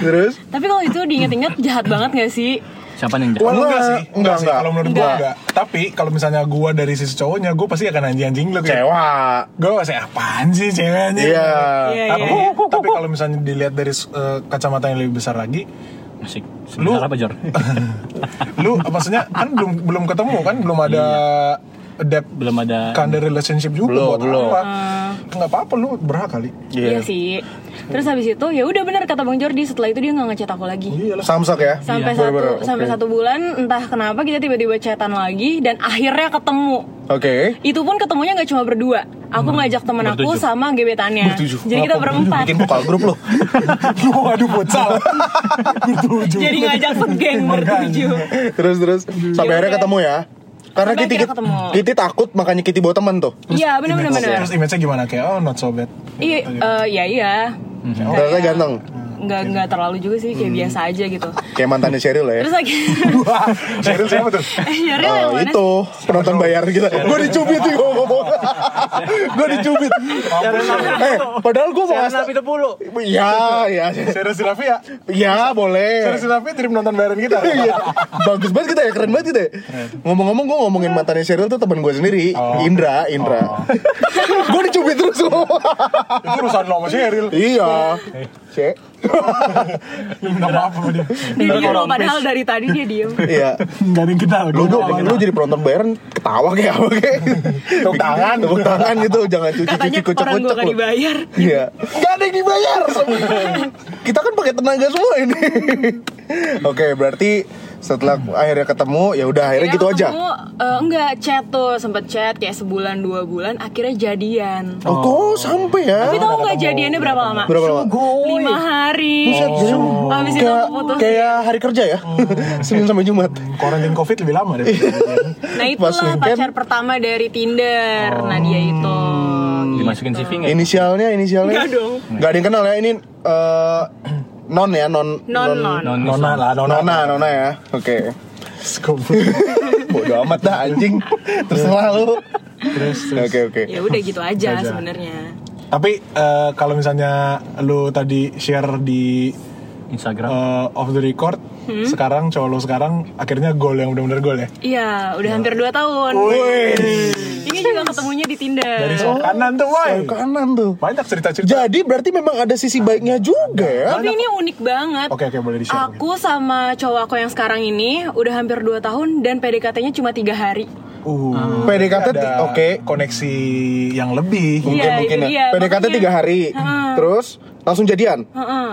Terus? tapi kalau itu diinget-inget jahat banget gak sih? Siapa yang jahat? Enggak sih, Enggak, enggak sih. enggak. Kalau menurut gua enggak. Tapi kalau misalnya gua dari sisi cowoknya, gua pasti akan anjing-anjing lu kayak. Kecewa. Gue masih apaan sih ceweknya? Iya. Iya, Tapi, iya. tapi kalau misalnya dilihat dari eh, kacamata yang lebih besar lagi, Asik. Lu- apa Jor? lu maksudnya kan belum belum ketemu kan, belum ada depth Belum ada kind of relationship juga Belum, buat belum. apa? Nggak apa-apa lu berhak kali. Iya. Iya sih. Terus habis itu ya udah benar kata Bang Jordi setelah itu dia nggak ngechat aku lagi. Iyalah. Samsak ya? Sampai Iya. satu Bener-bener, sampai oke. satu bulan entah kenapa kita tiba-tiba chatan lagi dan akhirnya ketemu. Oke. Itu pun ketemunya nggak cuma berdua. Aku ngajak temen aku sama gebetannya. Bertujuh. Jadi kita berempat. Bikin vokal grup lo. lu mau ngadu futsal. Bertujuh. Jadi ngajak segeng bertujuh. terus terus sampai akhirnya ketemu ya. Karena Sampai Kitty, ketemu. Kitty takut makanya Kitty bawa teman tuh. Iya benar benar benar. Terus image-nya gimana kayak oh not so bad. Iya eh, iya iya. Ternyata ganteng. Nggak nggak terlalu juga sih kayak biasa aja gitu. Kayak mantannya Cheryl ya. Terus lagi Cheryl siapa tuh? eh Sheryl yang Oh, mana itu penonton bayar kita. Gue dicubit nih gue ngomong. gue dicubit. eh, padahal gue mau ngasih. itu pulu. Iya, iya. Cheryl Sirafi ya? Iya, boleh. Cheryl Sirafi tim nonton bayaran kita. Iya. Bagus banget kita ya, keren banget kita ya. Ngomong-ngomong gue ngomongin mantannya Cheryl tuh temen gue sendiri, Oh. Indra, Indra. gue dicubit terus. Itu urusan lo sama Cheryl. iya. Cek. Lu minta maaf sama dia. Dia diem loh padahal dari tadi dia diem. Iya. Gak ada yang kenal. Lu, lu, lu jadi penonton bayaran ketawa kayak apa kayak Tepuk tangan. Tepuk tangan gitu Jangan Katanya cuci-cuci orang gue kocok-kocok gak dibayar. Iya Gak ada yang dibayar Kita kan pakai tenaga semua ini Oke berarti setelah akhirnya ketemu ya udah akhirnya gitu aja ketemu, eh, enggak chat tuh sempet chat kayak sebulan dua bulan akhirnya jadian. Oh kok sampai ya Tapi tau nggak jadiannya berapa lama? Berapa lama? Lima hari. Buset, jadi Habis itu putus. kayak hari kerja ya Senin sampai Jumat Karantin covid lebih lama deh. Nah Pas itulah weekend. pacar pertama dari Tinder. Nah dia itu. Dimasukin CV nggak? Inisialnya inisialnya Enggak dong. Gak ada yang kenal ya ini eh, Non ya non Non non. Non Nona lah, Nona. Nona Nona ya Oke Scope. Bodoh amat dah anjing Terserah lu Terus. Oke oke Ya udah gitu aja Aja. sebenarnya. Tapi eh, kalau misalnya lu tadi share di Instagram. off the record, Hmm? sekarang cowok lu sekarang akhirnya gol yang benar-benar gol ya. Iya, udah hampir 2 tahun. Ini juga ketemunya di Tinder. Dari soal kanan tuh, woi. Ke kanan tuh Banyak cerita-cerita. Jadi berarti memang ada sisi baiknya juga ya Tapi ini unik banget. Oke oke boleh di-share. Aku sama cowok aku yang sekarang ini udah hampir 2 tahun dan PDKT-nya cuma tiga hari. Uh, PDKT ada ti- oke. koneksi yang lebih. Mungkin Iya, mungkin ya dia. PDKT tiga hari Heeh. Terus langsung jadian Heeh.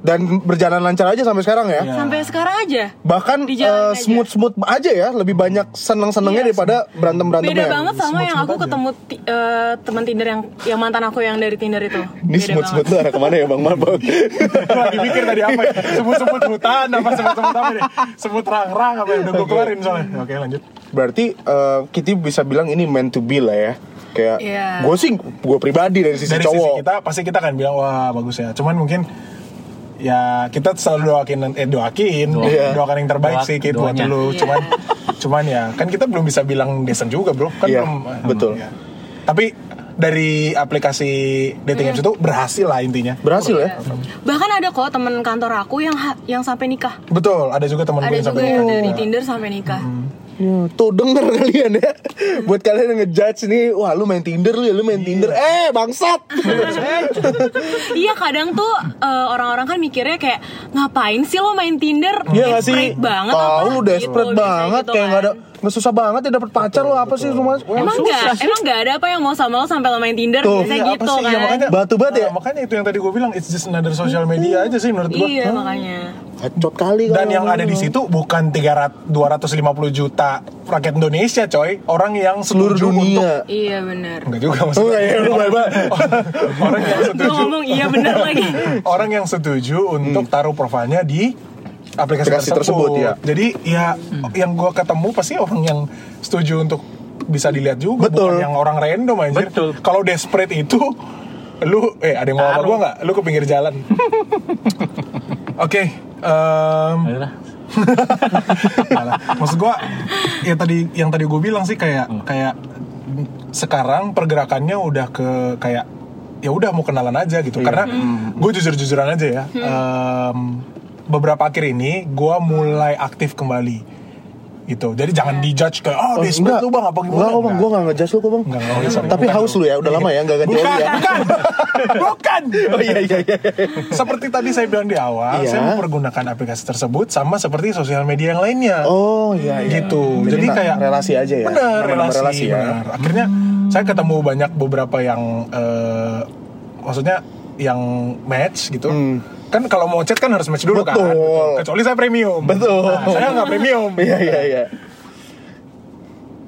Dan berjalan lancar aja sampai sekarang ya Iya. Sampai sekarang aja. Bahkan aja. smooth smooth aja ya Lebih banyak seneng-senengnya Iya. daripada berantem-berantemnya Beda banget sama yang aku aja. ketemu ti- eh, teman Tinder yang yang mantan aku yang dari Tinder itu. Ini Beda smooth-smooth banget. tuh arah ke mana ya Bang Marbot Lagi mikir tadi apa ya? Sebut-sebut hutan apa sebut-sebut apa nih? Sebut rang-rang apa ya? Udah gue keluarin soalnya. Oke lanjut. Berarti eh, Kitty bisa bilang ini meant to be lah ya Kayak Iya. gue sih Gue pribadi dari sisi Dari cowok sisi kita pasti kita kan bilang wah bagus ya. Cuman mungkin ya kita selalu doakin eh doakin Iya. doakan yang terbaik Doa- sih Kit buat lu. Iya. Cuman cuman ya kan kita belum bisa bilang decent juga bro kan Iya, belum betul. ya. Tapi dari aplikasi dating apps itu berhasil lah intinya. Berhasil ya Bahkan ada kok temen kantor aku yang yang sampai nikah. Betul, ada juga teman gue Ada yang sampai nikah. dari Tinder sampai nikah. Ya, Tuh denger kalian ya Buat kalian yang ngejudge nih Wah lu main Tinder lu ya Lu main Tinder Eh bangsat iya kadang tuh eh, orang-orang kan mikirnya kayak ngapain sih lo main Tinder? Iya gak sih banget Tahu apa? desperate Gitu, banget gitu Kayak kan. gak ada Nggak susah banget ya dapet pacar lo apa sih rumah? Emang enggak? Emang enggak ada apa yang mau sama lo sampai lo main Tinder? Tuh, Biasanya Iya, gitu apa sih? kan. Ya, makanya, Batu banget ya? Nah, makanya itu yang tadi gue bilang, it's just another social media aja sih menurut gue. Iya, makanya. Bacot kali Dan yang ada di situ bukan 300, 250 juta rakyat Indonesia coy Orang yang seluruh untuk dunia. Iya benar. Enggak juga Oh maksudnya iya, lu. Orang yang Gue setuju ngomong iya benar lagi. Orang yang setuju untuk taruh profilnya di aplikasi, Aplikasi tersebut, ya. Jadi ya yang gua ketemu pasti orang yang setuju untuk bisa dilihat juga Betul. Bukan yang orang random anjir Betul. Kalau desperate itu Lu, eh ada yang mau sama gua nggak? Lu ke pinggir jalan Oke Adalah. Malah. Maksud gua ya tadi yang tadi gue bilang sih kayak kayak sekarang pergerakannya udah ke kayak ya udah mau kenalan aja gitu karena gue jujur jujuran aja ya em, beberapa akhir ini gue mulai aktif kembali. Gitu. Jadi jangan dijudge kayak oh, Oh, desperate lu bang apa gimana? Enggak kok bang, gue gak ngejudge lu kok bang. Enggak, enggak, sorry. Tapi haus lu ya, udah lama ya, gak ganti bukan oli ya. bukan. Bukan. Oh iya iya iya. Seperti tadi saya bilang di awal Iya. saya mempergunakan aplikasi tersebut sama seperti sosial media yang lainnya. Oh iya iya. Gitu. Jadi, kayak relasi aja ya Benar, Nama-nama relasi, ya. benar. Akhirnya saya ketemu banyak beberapa yang eh, maksudnya yang match gitu. Hmm. Kan kalau mau chat kan harus match dulu kan. Betul. Kecuali saya premium. Betul. Nah, saya nggak premium. Iya iya iya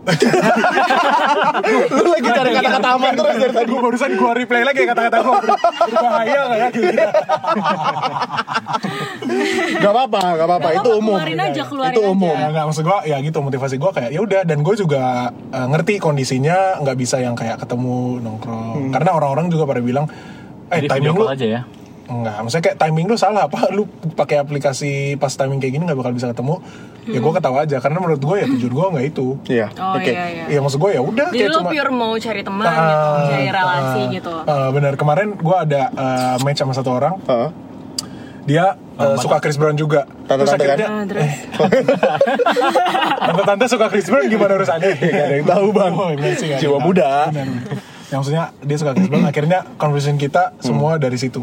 Lu lagi cari kata-kata aman terus dari tadi Gue barusan gue replay lagi kata-kata gue berbahaya nggak ya? Gitu. Gak apa-apa, gak apa-apa, itu umum aja, Itu aja. umum Ya nggak maksud gue ya gitu motivasi gue kayak ya udah dan gue juga eh, ngerti kondisinya nggak bisa yang kayak ketemu nongkrong karena orang-orang juga pada bilang eh Jadi timing lu aja ya. Enggak, maksudnya kayak timing lu salah apa? Lu pakai aplikasi pas timing kayak gini nggak bakal bisa ketemu. Ya gue ketawa aja karena menurut gue ya tujuan gue nggak itu. Iya, Oh oke iya iya. Iya maksud gue ya udah Jadi kayak lo cuma pure mau cari teman Ah, gitu, cari relasi ah, gitu. ah, benar kemarin gue ada eh, match sama satu orang, Heeh. dia eh, suka Chris Brown juga. Tante-tante kan? Ah, terus tante-tante suka Chris Brown gimana urusannya? Gak ada yang tahu bang. Oh, nggak ada Jiwa muda. Yang maksudnya dia suka Chris Brown. Akhirnya conversation kita semua dari situ.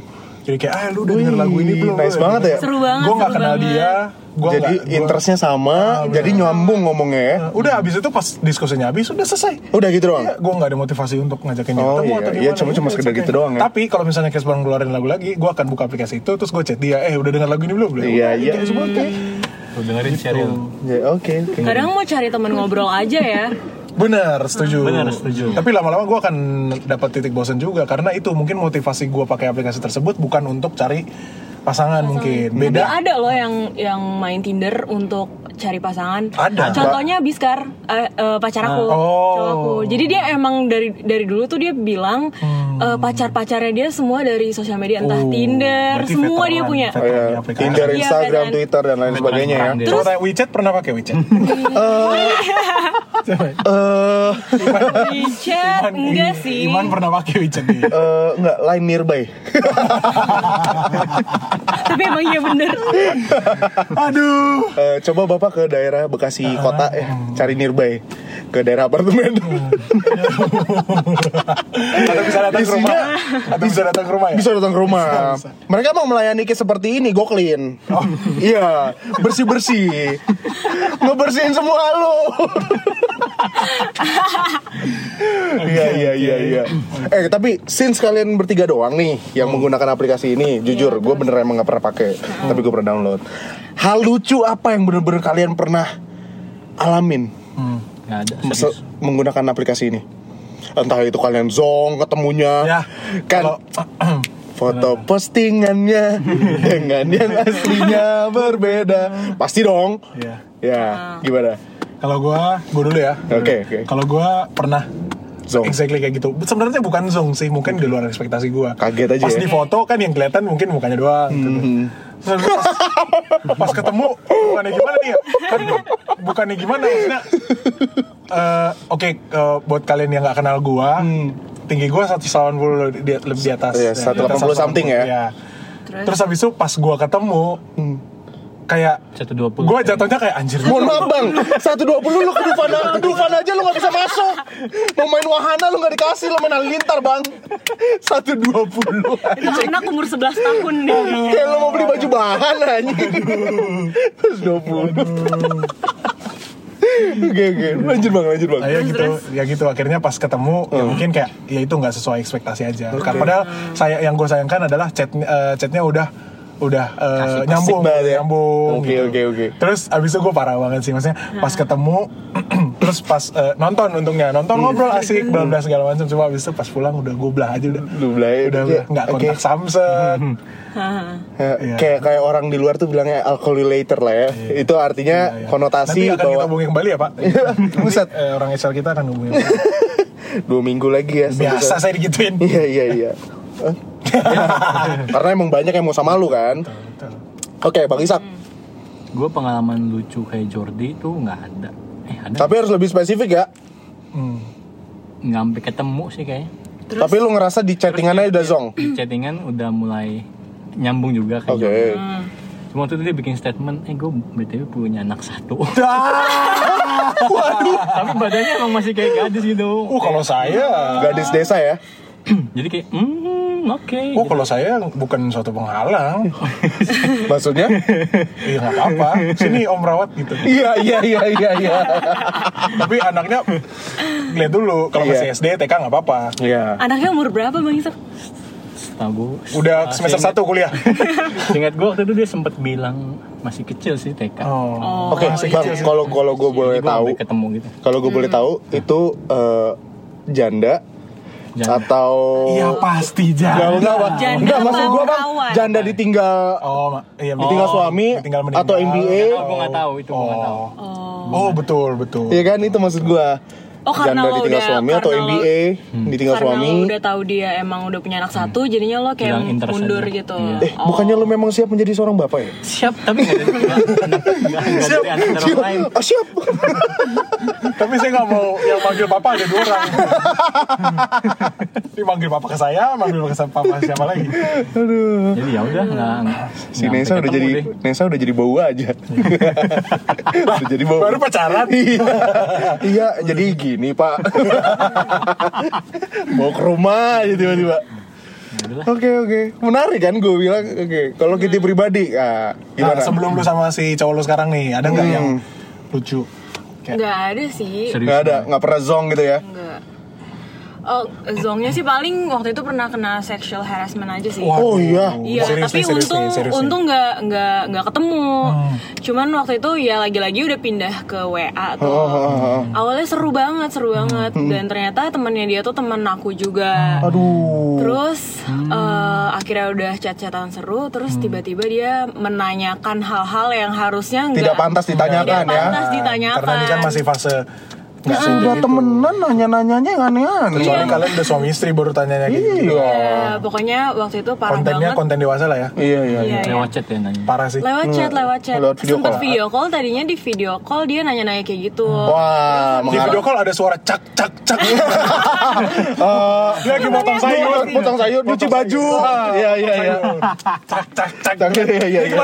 Jadi kayak ah lu udah denger lagu ini belum? nice banget ya. Seru banget, Gue nggak seru kenal banget. dia. Gua Jadi gua- interestnya sama, Ah, jadi nyambung ngomongnya ya Nah, udah abis itu pas diskusinya habis udah selesai. Udah gitu doang? Iya, gue nggak ada motivasi untuk ngajakin dia Oh, ketemu iya. atau Iya, gimana. cuma- cuma Udah, sekedar gitu okay. doang ya. Tapi kalau misalnya Chris Brown ngeluarin lagu lagi, gue akan buka aplikasi itu terus gue chat dia, eh udah dengar lagu ini belum? Belum. Iya, iya. gitu semua, oke. Lu dengerin Cheryl. Ya oke oke kadang mau cari teman ngobrol aja ya. Bener, setuju. Bener, setuju. Tapi lama-lama gue akan dapat titik bosan juga karena itu mungkin motivasi gue pakai aplikasi tersebut bukan untuk cari pasangan mungkin. Tapi Beda. ada loh yang yang main Tinder untuk cari pasangan. Ada. Contohnya Biskar, eh, eh, pacar aku, Ah. Oh. cowok aku. Jadi dia emang dari dari dulu tuh dia bilang eh, pacar-pacarnya dia semua dari sosial media entah Hmm. Oh, Tinder, berarti semua veteran, dia punya. veteran. Oh, ya. Di aplikasi. Tinder, Iya, Instagram, kan? Twitter dan lain sebagainya ya. Coba tanya WeChat pernah pakai WeChat? Eh Di chat enggak sih. Iman pernah pakai WeChat nih. eh, enggak line nearby. Tapi emang iya bener. Aduh. Eh, coba Bapak ke daerah Bekasi Ah. kota ya, cari nearby ke daerah apartemen. Atau bisa datang ke rumah. Atau bisa datang ke rumah ya? Bisa datang ke rumah. Bisa, bisa. Mereka mau melayani kita seperti ini, go clean. Iya, bersih-bersih. Ngebersihin semua lo. Iya iya iya iya. Eh tapi since kalian bertiga doang nih yang menggunakan aplikasi ini, jujur gue bener emang gak pernah pakai, tapi gue pernah download. Hal lucu apa yang bener-bener kalian pernah alamin Hmm, nggak ada. se- Serius. menggunakan aplikasi ini? Entah itu kalian zong ketemunya, Ya. kan Kalau foto postingannya dengan yang aslinya berbeda, pasti dong. Iya. Ya, gimana? Kalau gua, gua dulu ya. Oke oke. Kalau gua pernah Zong. exactly kayak gitu. Sebenarnya bukan zong sih, mungkin di luar ekspektasi gua. Kaget aja Pas ya. di foto kan yang kelihatan mungkin mukanya doang. gitu. Pas, pas ketemu bukannya gimana nih ya? Kan bukannya gimana maksudnya? eh, Oke, eh, buat kalian yang nggak kenal gua, tinggi gua 180 di, lebih di atas. Iya, di atas 180 something ya. Iya. Terus? Terus habis itu pas gua ketemu, kayak 120. gua jatuhnya kayak anjir. Mohon maaf bang, 120 lu ke Dufan, Dufan aja lu gak bisa masuk Mau main wahana lu gak dikasih, lu main halilintar bang 120 Itu anak umur 11 tahun nih. Kayak lu mau beli baju bahan anjing 120 Oke oke, lanjut bang, lanjut bang. Ya gitu, ya gitu. Akhirnya pas ketemu, ya mungkin kayak ya itu nggak sesuai ekspektasi aja. Karena padahal saya yang gue sayangkan adalah chat eh, chatnya udah udah eh, Asik nyambung, banget ya. nyambung. Oke, oke, oke. Terus abis itu gue parah banget sih, maksudnya pas ketemu, terus pas eh, nonton untungnya, nonton ngobrol asik, bla bla segala macam. Cuma abis itu pas pulang udah gue belah aja udah. Lu belai, udah iya. nggak Oke. kontak Samsung. Ya, Iya. Kayak kayak orang di luar tuh bilangnya alcoholator lah ya. Itu artinya Iya, iya. konotasi Nanti akan kita bahwa hubungi kembali ya Pak. Buset. Eh, orang HR kita akan hubungi. dua minggu lagi ya. Biasa saya digituin. Iya iya iya. Karena emang banyak yang mau sama lu kan. Betul. Oke, Bang Isak. Gue pengalaman lucu kayak Jordi itu nggak ada. Eh ada? Tapi harus lebih spesifik ya. Hmm. Nggak sampai ketemu sih kayaknya. Tapi lu ngerasa di chattingannya udah zong. Di chattingan udah mulai nyambung juga kayak Oke. Jordi. Cuma waktu itu dia bikin statement, eh gue btw punya anak satu. Tapi badannya emang masih kayak gadis gitu. Uh kalau saya, Gadis desa ya. Jadi kayak, hmm oke. oh kalau saya bukan suatu penghalang. Maksudnya? Iya nggak apa-apa. Sini Om rawat gitu. Iya iya iya iya iya. Gitu. Tapi anaknya lihat dulu kalau masih Iya. SD TK nggak apa-apa. Iya. Anaknya umur berapa Bang Isak? Setahu gue. Udah semester satu kuliah. Ingat gue waktu itu dia sempat bilang masih kecil sih TK. Oh. Oke, Bang, kalau kalau gue boleh tahu, ketemu gitu. kalau gue boleh tahu itu eh, janda Janda. atau Iya pasti Enggak, jangan. enggak, Bang. Janda Enggak, maksud bang, perawan? janda ditinggal Oh, iya ditinggal oh, suami ditinggal meninggal. atau MBA. Oh, gue nggak tahu itu gue nggak tahu. Oh. Oh, betul betul. Iya kan itu maksud gue. Oh, karena janda lo ditinggal udah- suami atau karena lo- MBA ditinggal Karena suami. lo udah tahu dia emang udah punya anak satu, jadinya lo kayak Bilang mundur aja. gitu. Iya. Eh, bukannya lu memang siap menjadi seorang bapak ya? Siap, tapi nggak dari nggak- nggak dari anak orang lain. Ah, siap. Tapi saya nggak mau yang manggil papa ada dua orang. Ini manggil papa ke saya, manggil ke papa siapa lagi? Jadi ya udah nggak. Si Nesa udah jadi deh. Nesa udah jadi bau aja. udah jadi bau. Baru pacaran. iya, iya, jadi gini pak. Mau ke rumah aja tiba-tiba. Oke oke, menarik kan gue bilang. Oke, kalau kita pribadi, ah, Nah, gimana? sebelum lu sama si cowok lu sekarang nih, ada nggak Hmm. yang lucu? Kayak Nggak ada sih. Serius. Nggak ada, nggak pernah zong gitu ya? Enggak. Oh, zongnya sih paling waktu itu pernah kena sexual harassment aja sih. Oh, iya. Iya, tapi serius untung nih, serius nih. untung nggak nggak nggak ketemu. Hmm. Cuman waktu itu ya lagi-lagi udah pindah ke WA tuh. Oh, oh, oh, oh. Awalnya seru banget, seru banget. Dan ternyata temannya dia tuh teman aku juga. Aduh. Terus eh, akhirnya udah chat-chatan seru, terus tiba-tiba dia menanyakan hal-hal yang harusnya nggak Tidak pantas ditanyakan tidak ya. pantas ditanyakan. Karena ini kan masih fase nggak Nah, senja udah gitu. temenan nanya-nanyanya yang aneh-aneh. Kecuali kalian udah suami istri baru tanyanya gitu. Iya. Ya, pokoknya waktu itu parah Kontennya banget. konten dewasa lah ya. Iya, iya, iya. Iya, iya. Lewat chat ya nanya. Parah sih. Lewat chat, lewat chat. Lewat video Sempet call. video call, tadinya di video call dia nanya-nanya kayak gitu. Wah, Di video call ada suara cak cak cak. Eh, Dia lagi potong sayur. potong sayur, nyuci Potong baju. sayur. Iya, iya, iya. Cak cak cak. Cak, iya, iya, iya.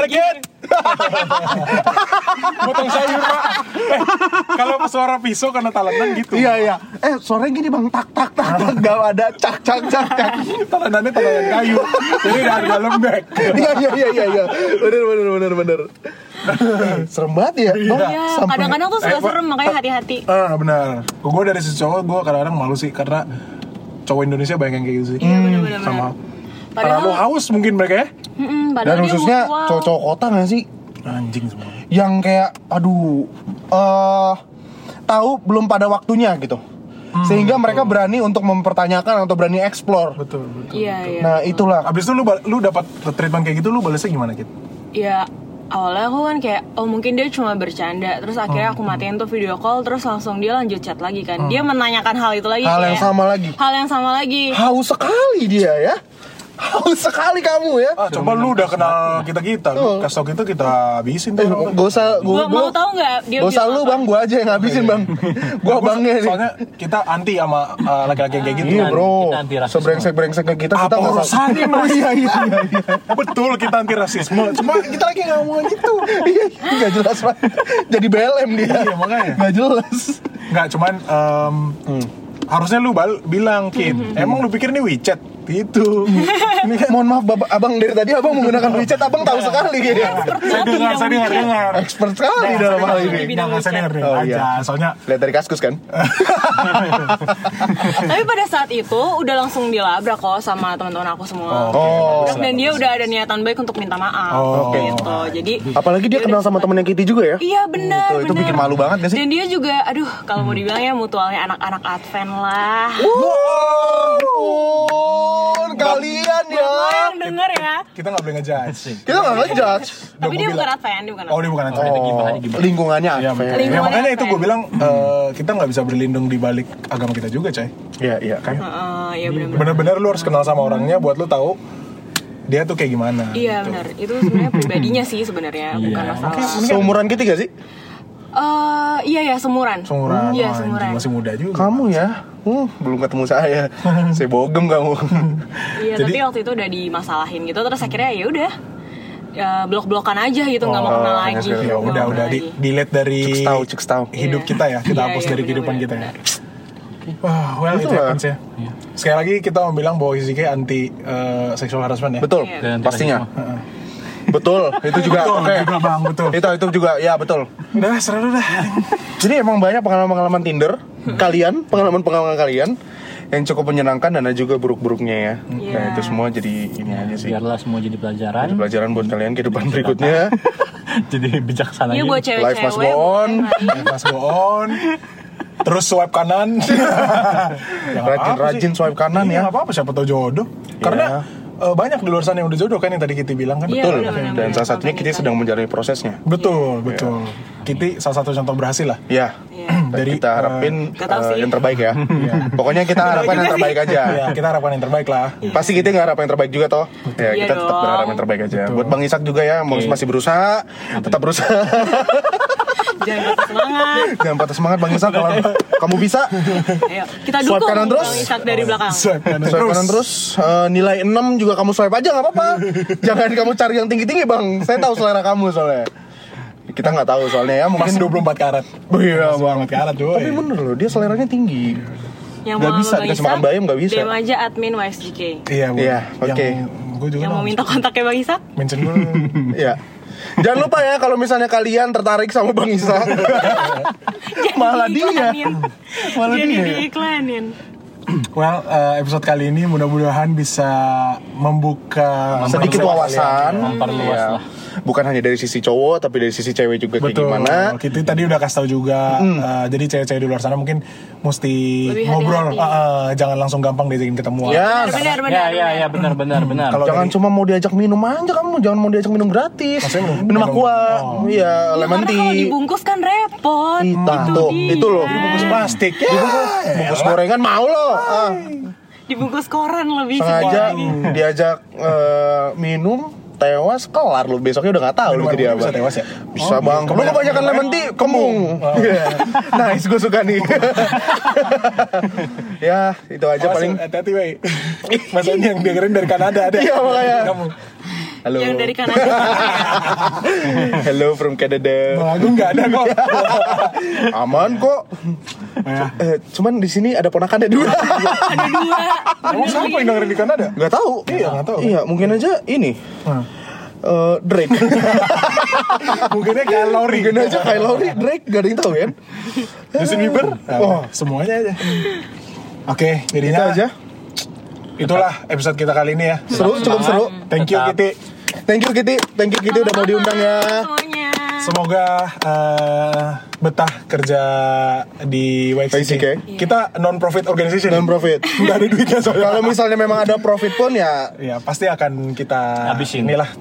Potong sayur pak. Eh, kalau suara pisau karena talenan gitu. Iya, iya. Eh, suaranya gini bang, tak, tak, tak, tak. Gak ada cak, cak, cak, cak. Talenannya talenan kayu. Jadi udah harga lembek. Iya, iya, iya, iya, iya. Bener, bener, bener, bener. Serem banget ya. Bang. Ya, Sampai- kadang-kadang tuh suka Eh, serem, makanya hati-hati. Ah benar. Gue dari sisi cowok gue kadang-kadang malu sih karena cowok Indonesia banyak yang kayak gitu sih. Iya, bener-bener. Sama. Padahal- Terlalu haus mungkin mereka ya. Mm-mm, Dan padahal dia khususnya cowok-cowok kota gak sih? Anjing semua. Yang kayak, aduh, eh tahu belum pada waktunya gitu. Sehingga mereka berani untuk mempertanyakan atau berani explore. Betul betul. Iya, iya. Nah, itulah. Abis itu lu lu dapat treatment kayak gitu lu balasnya gimana Kit? Ya, awalnya aku kan kayak, oh mungkin dia cuma bercanda. Terus akhirnya Hmm. aku matiin tuh video call, terus langsung dia lanjut chat lagi kan. Dia menanyakan hal itu lagi. Hal yang kayak- sama lagi. Hal yang sama lagi. Haus sekali dia ya. Haus sekali kamu ya. Ah coba lu udah kenal kita kita, Oh. lu kasih tau kita kita habisin tuh. Eh, gak usah, Gua gua, mau tahu nggak dia Gak usah lu bang, gua aja yang ngabisin bang. Gua bangnya nih. Soalnya kita anti sama uh, laki-laki kayak gitu. Iya bro, Kita anti rasisme. sebrengsek-brengseknya kita kita Apa nggak urusannya. Mas? Iya iya iya. iya. Betul kita anti rasisme. Cuma kita lagi nggak ngomong gitu. Iya, Gak jelas pak. Jadi BLM dia. Iya, makanya. Gak jelas. Nggak cuman Hmm. harusnya lu bal bilang Kit. Emang lu pikir ini WeChat? Itu. Ini kan Mohon maaf Bapak, Abang dari tadi Abang menggunakan WeChat Abang tahu sekali kayaknya. saya dengar, saya dengar, dengar. Expert sekali dalam hal ini. Jangan saya dengar Oh, aja. iya. Soalnya Lihat dari kaskus kan? Tapi pada saat itu udah langsung dilabrak kok sama teman-teman aku semua. Oh. Dan dia udah ada niatan baik untuk minta maaf Oh. Oke. gitu. Jadi Apalagi dia kenal sama temennya Kitty juga ya? Iya benar. Itu- itu bikin malu banget gak sih? Dan dia juga, aduh kalau mau dibilang ya mutualnya anak-anak Advent lah. Wow, kalian ya. Yang denger ya. kita nggak boleh ngejudge. Kita nggak ngejudge. Tapi dia bukan Advent, dia bukan Oh, dia bukan aja gibah. Lingkungannya Ya, Advent. ya, Lingkungannya makanya itu gue bilang eh, kita nggak bisa berlindung di balik agama kita juga, coy. Iya, iya kan. Heeh, iya benar-benar. Bener-bener lu harus kenal sama orangnya buat lu tahu dia tuh kayak gimana. Iya gitu. benar. Itu sebenarnya pribadinya sih sebenarnya, bukan Iya. masalah. Seumuran Kitty gak sih? Eh, iya ya semuran. Seumuran, Iya anjing, semuran. masih muda juga. Kamu ya? Hmm, belum ketemu saya. saya bogem kamu. Iya, Jadi- tapi waktu itu udah dimasalahin gitu terus akhirnya ya udah ya blok-blokan aja gitu nggak mau kenal Oh, lagi. ya Ya udah udah di delete dari cek tahu. hidup Iya. kita ya, kita Iya, hapus iya, dari benar, kehidupan benar, kita ya. Wah, well it Betul lah. happens ya. Sekali lagi kita mau bilang bahwa ICK anti eh, sexual harassment ya. Betul, Iya. Dan pastinya. Heeh. Betul, itu juga. Betul, Oke. juga bang, betul. Itu itu juga, ya betul. Udah, seru dah. Jadi emang banyak pengalaman-pengalaman Tinder kalian, pengalaman-pengalaman kalian yang cukup menyenangkan dan ada juga buruk-buruknya ya. Nah Iya. itu semua jadi ini aja sih. Biarlah semua jadi pelajaran. Jadi pelajaran buat kalian kehidupan berikutnya. jadi bijaksana. Iya gitu. buat cewek-cewek. Life must go on. lagi. Mas go on. Terus swipe kanan. Ya, Rajin-rajin sih. swipe kanan Iya, ya. apa-apa siapa tahu jodoh. Karena eh, banyak di luar sana yang udah jodoh kan yang tadi kita bilang kan. Iya, Betul. benar-benar. Dan salah satunya kita sedang menjalani prosesnya. Betul, betul. Kitty salah satu contoh berhasil lah. Ya. Iya. Dari, kita harapin eh, sih. yang terbaik ya. Pokoknya kita harapkan yang terbaik aja. Ya, kita harapkan yang terbaik lah. Pasti kita nggak harap yang terbaik juga toh. Ya, Iya kita tetap berharap yang terbaik aja. Buat Bang Isak juga ya, mau masih berusaha, tetap berusaha. Jangan patah semangat. Jangan patah semangat Bang Isak kalau kamu bisa. Ayo, kita Swipe dukung kanan terus. Bang Ishak dari belakang. Swipe kanan Swipe kanan terus eh, nilai 6 juga kamu swipe aja nggak apa-apa. Jangan kamu cari yang tinggi-tinggi Bang. Saya tahu selera kamu soalnya. Kita nggak tahu soalnya ya mungkin Masih 24 karat. Oh iya bang. 24 karat coy. Tapi bener loh dia seleranya tinggi. Yang mau bisa dikasih makan bayam nggak bisa. DM aja admin YSGK. Iya, Bu. Iya, oke. Gue juga Yang mau minta kontaknya Bang Ishak? mention gue. Iya. Jangan lupa ya kalau misalnya kalian tertarik sama Bang Isa. Malah dia. diiklanin. Malah Jadi dia. diiklanin. well, eh, episode kali ini mudah-mudahan bisa membuka Sedikit memperluas wawasan. kalian. Memperluas Iya. lah. Bukan hanya dari sisi cowok tapi dari sisi cewek juga kayak Betul. gimana. Kita tadi udah kasih tahu juga. eh, jadi cewek-cewek di luar sana mungkin mesti Lebih ngobrol. hati-hati. eh, eh, jangan langsung gampang diajakin ketemuan. Ya, Benar, benar, Ya benar. ya ya benar benar benar. Kalau jangan dari- cuma mau diajak minum aja kamu, jangan mau diajak minum gratis. Maksudnya minum- minum aqua, oh. iya Ya, lemon kalau tea. dibungkus kan repot. Ita, itu tuh, dia. itu loh. Bungkus plastik. Ya. Bungkus gorengan mau loh. Ah, Dibungkus koran lebih sengaja diajak eh, minum tewas kelar lu besoknya udah nggak tahu lu jadi apa bisa tewas ya? bisa Oh, bang lu kebanyakan lemon tea kembung Oh. Iya. nice gue suka nih ya itu aja Awas, paling hati-hati, wey. Mas ini yang dengerin dari Kanada ada. Iya, makanya. Halo Yang dari kanan. hello from Canada Agung nggak ada kok. aman kok Ya. Eh, cuman di sini ada ponakannya dua Ada dua. Emang siapa yang dengerin di Kanada? nggak tahu Iya, nggak tahu. iya mungkin aja ini Nah. eh, Drake Mungkinnya kalori. mungkin aja Kyle Lowry Drake gak ada yang tahu kan Justin Bieber? Oh. semuanya aja. Oke, itu jadinya aja itulah episode kita kali ini ya. seru cukup seru Thank you Tetap. Thank you Kitty thank you Kitty udah mau diundang ya Semuanya. Semoga eh, betah kerja di YXC. YXC. Kita non profit organization. non profit Nggak ada duitnya soalnya. kalau misalnya memang ada profit pun ya Ya pasti akan kita Habisin. Inilah.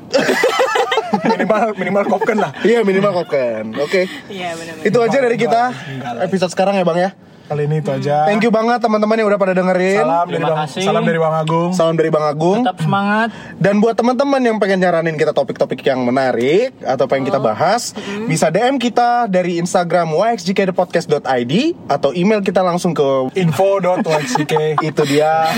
minimal minimal kopken lah. iya minimal koken oke Iya benar-benar. itu aja dari kita Enggak episode sekarang ya bang ya Kali ini itu aja. thank you banget teman-teman yang udah pada dengerin Salam dari Bang, kasih. salam dari Bang Agung. salam dari bang Agung Tetap semangat. Dan buat teman-teman yang pengen nyaranin kita topik-topik yang menarik atau pengen kita bahas, bisa DM kita dari Instagram yxjkthepodcast.id atau email kita langsung ke info.yxck itu dia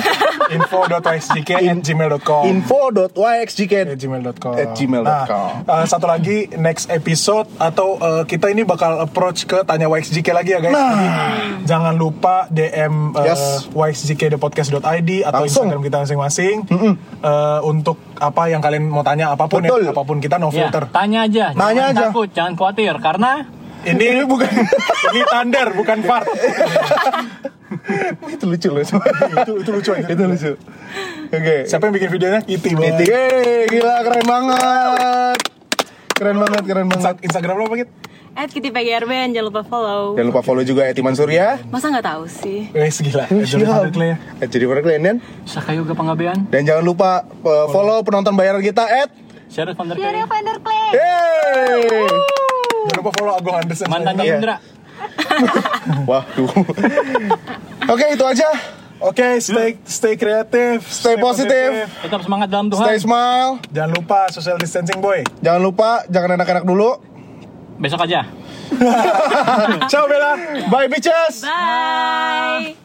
info.yxck at gmail.com info.yxjk at gmail.com At gmail.com. Nah, eh, satu lagi next episode atau eh, kita ini bakal approach ke tanya YXJK lagi ya guys Nah. Jadi, jangan lupa DM uh, Yes. yxjkthepodcast.id atau Langsung. Instagram kita masing-masing uh, untuk apa yang kalian mau tanya apa pun Betul. ya, apa pun kita no Ya, filter. tanya aja. Tanya jangan aja. takut, jangan khawatir karena Ini bukan ini thunder bukan fart. itu lucu loh. itu itu lucu aja. itu lucu. Oke. Siapa yang bikin videonya? Iti boy. Iti, yeay, gila keren banget. Keren banget, keren banget. Insta- Instagram lo apa gitu? At Kitty PGRB jangan lupa follow. Jangan lupa follow juga Etiman Surya. Masa nggak tahu sih? Gila. Jadi ya. Eh, Jadi para klien Saka Yoga Panggabean, Dan jangan lupa uh, follow penonton bayaran kita at Share Founder Dari Vander Clay. Yeay. Jangan lupa follow Agung Anderson. mantannya. Indra. Waduh. Oke, itu aja. Oke, stay stay kreatif, Stay positif. Tetap semangat dalam Tuhan. Stay smile. Jangan lupa social distancing boy. Jangan lupa jangan enak-enak dulu besok aja. Ciao Bella. Bye bitches. Bye.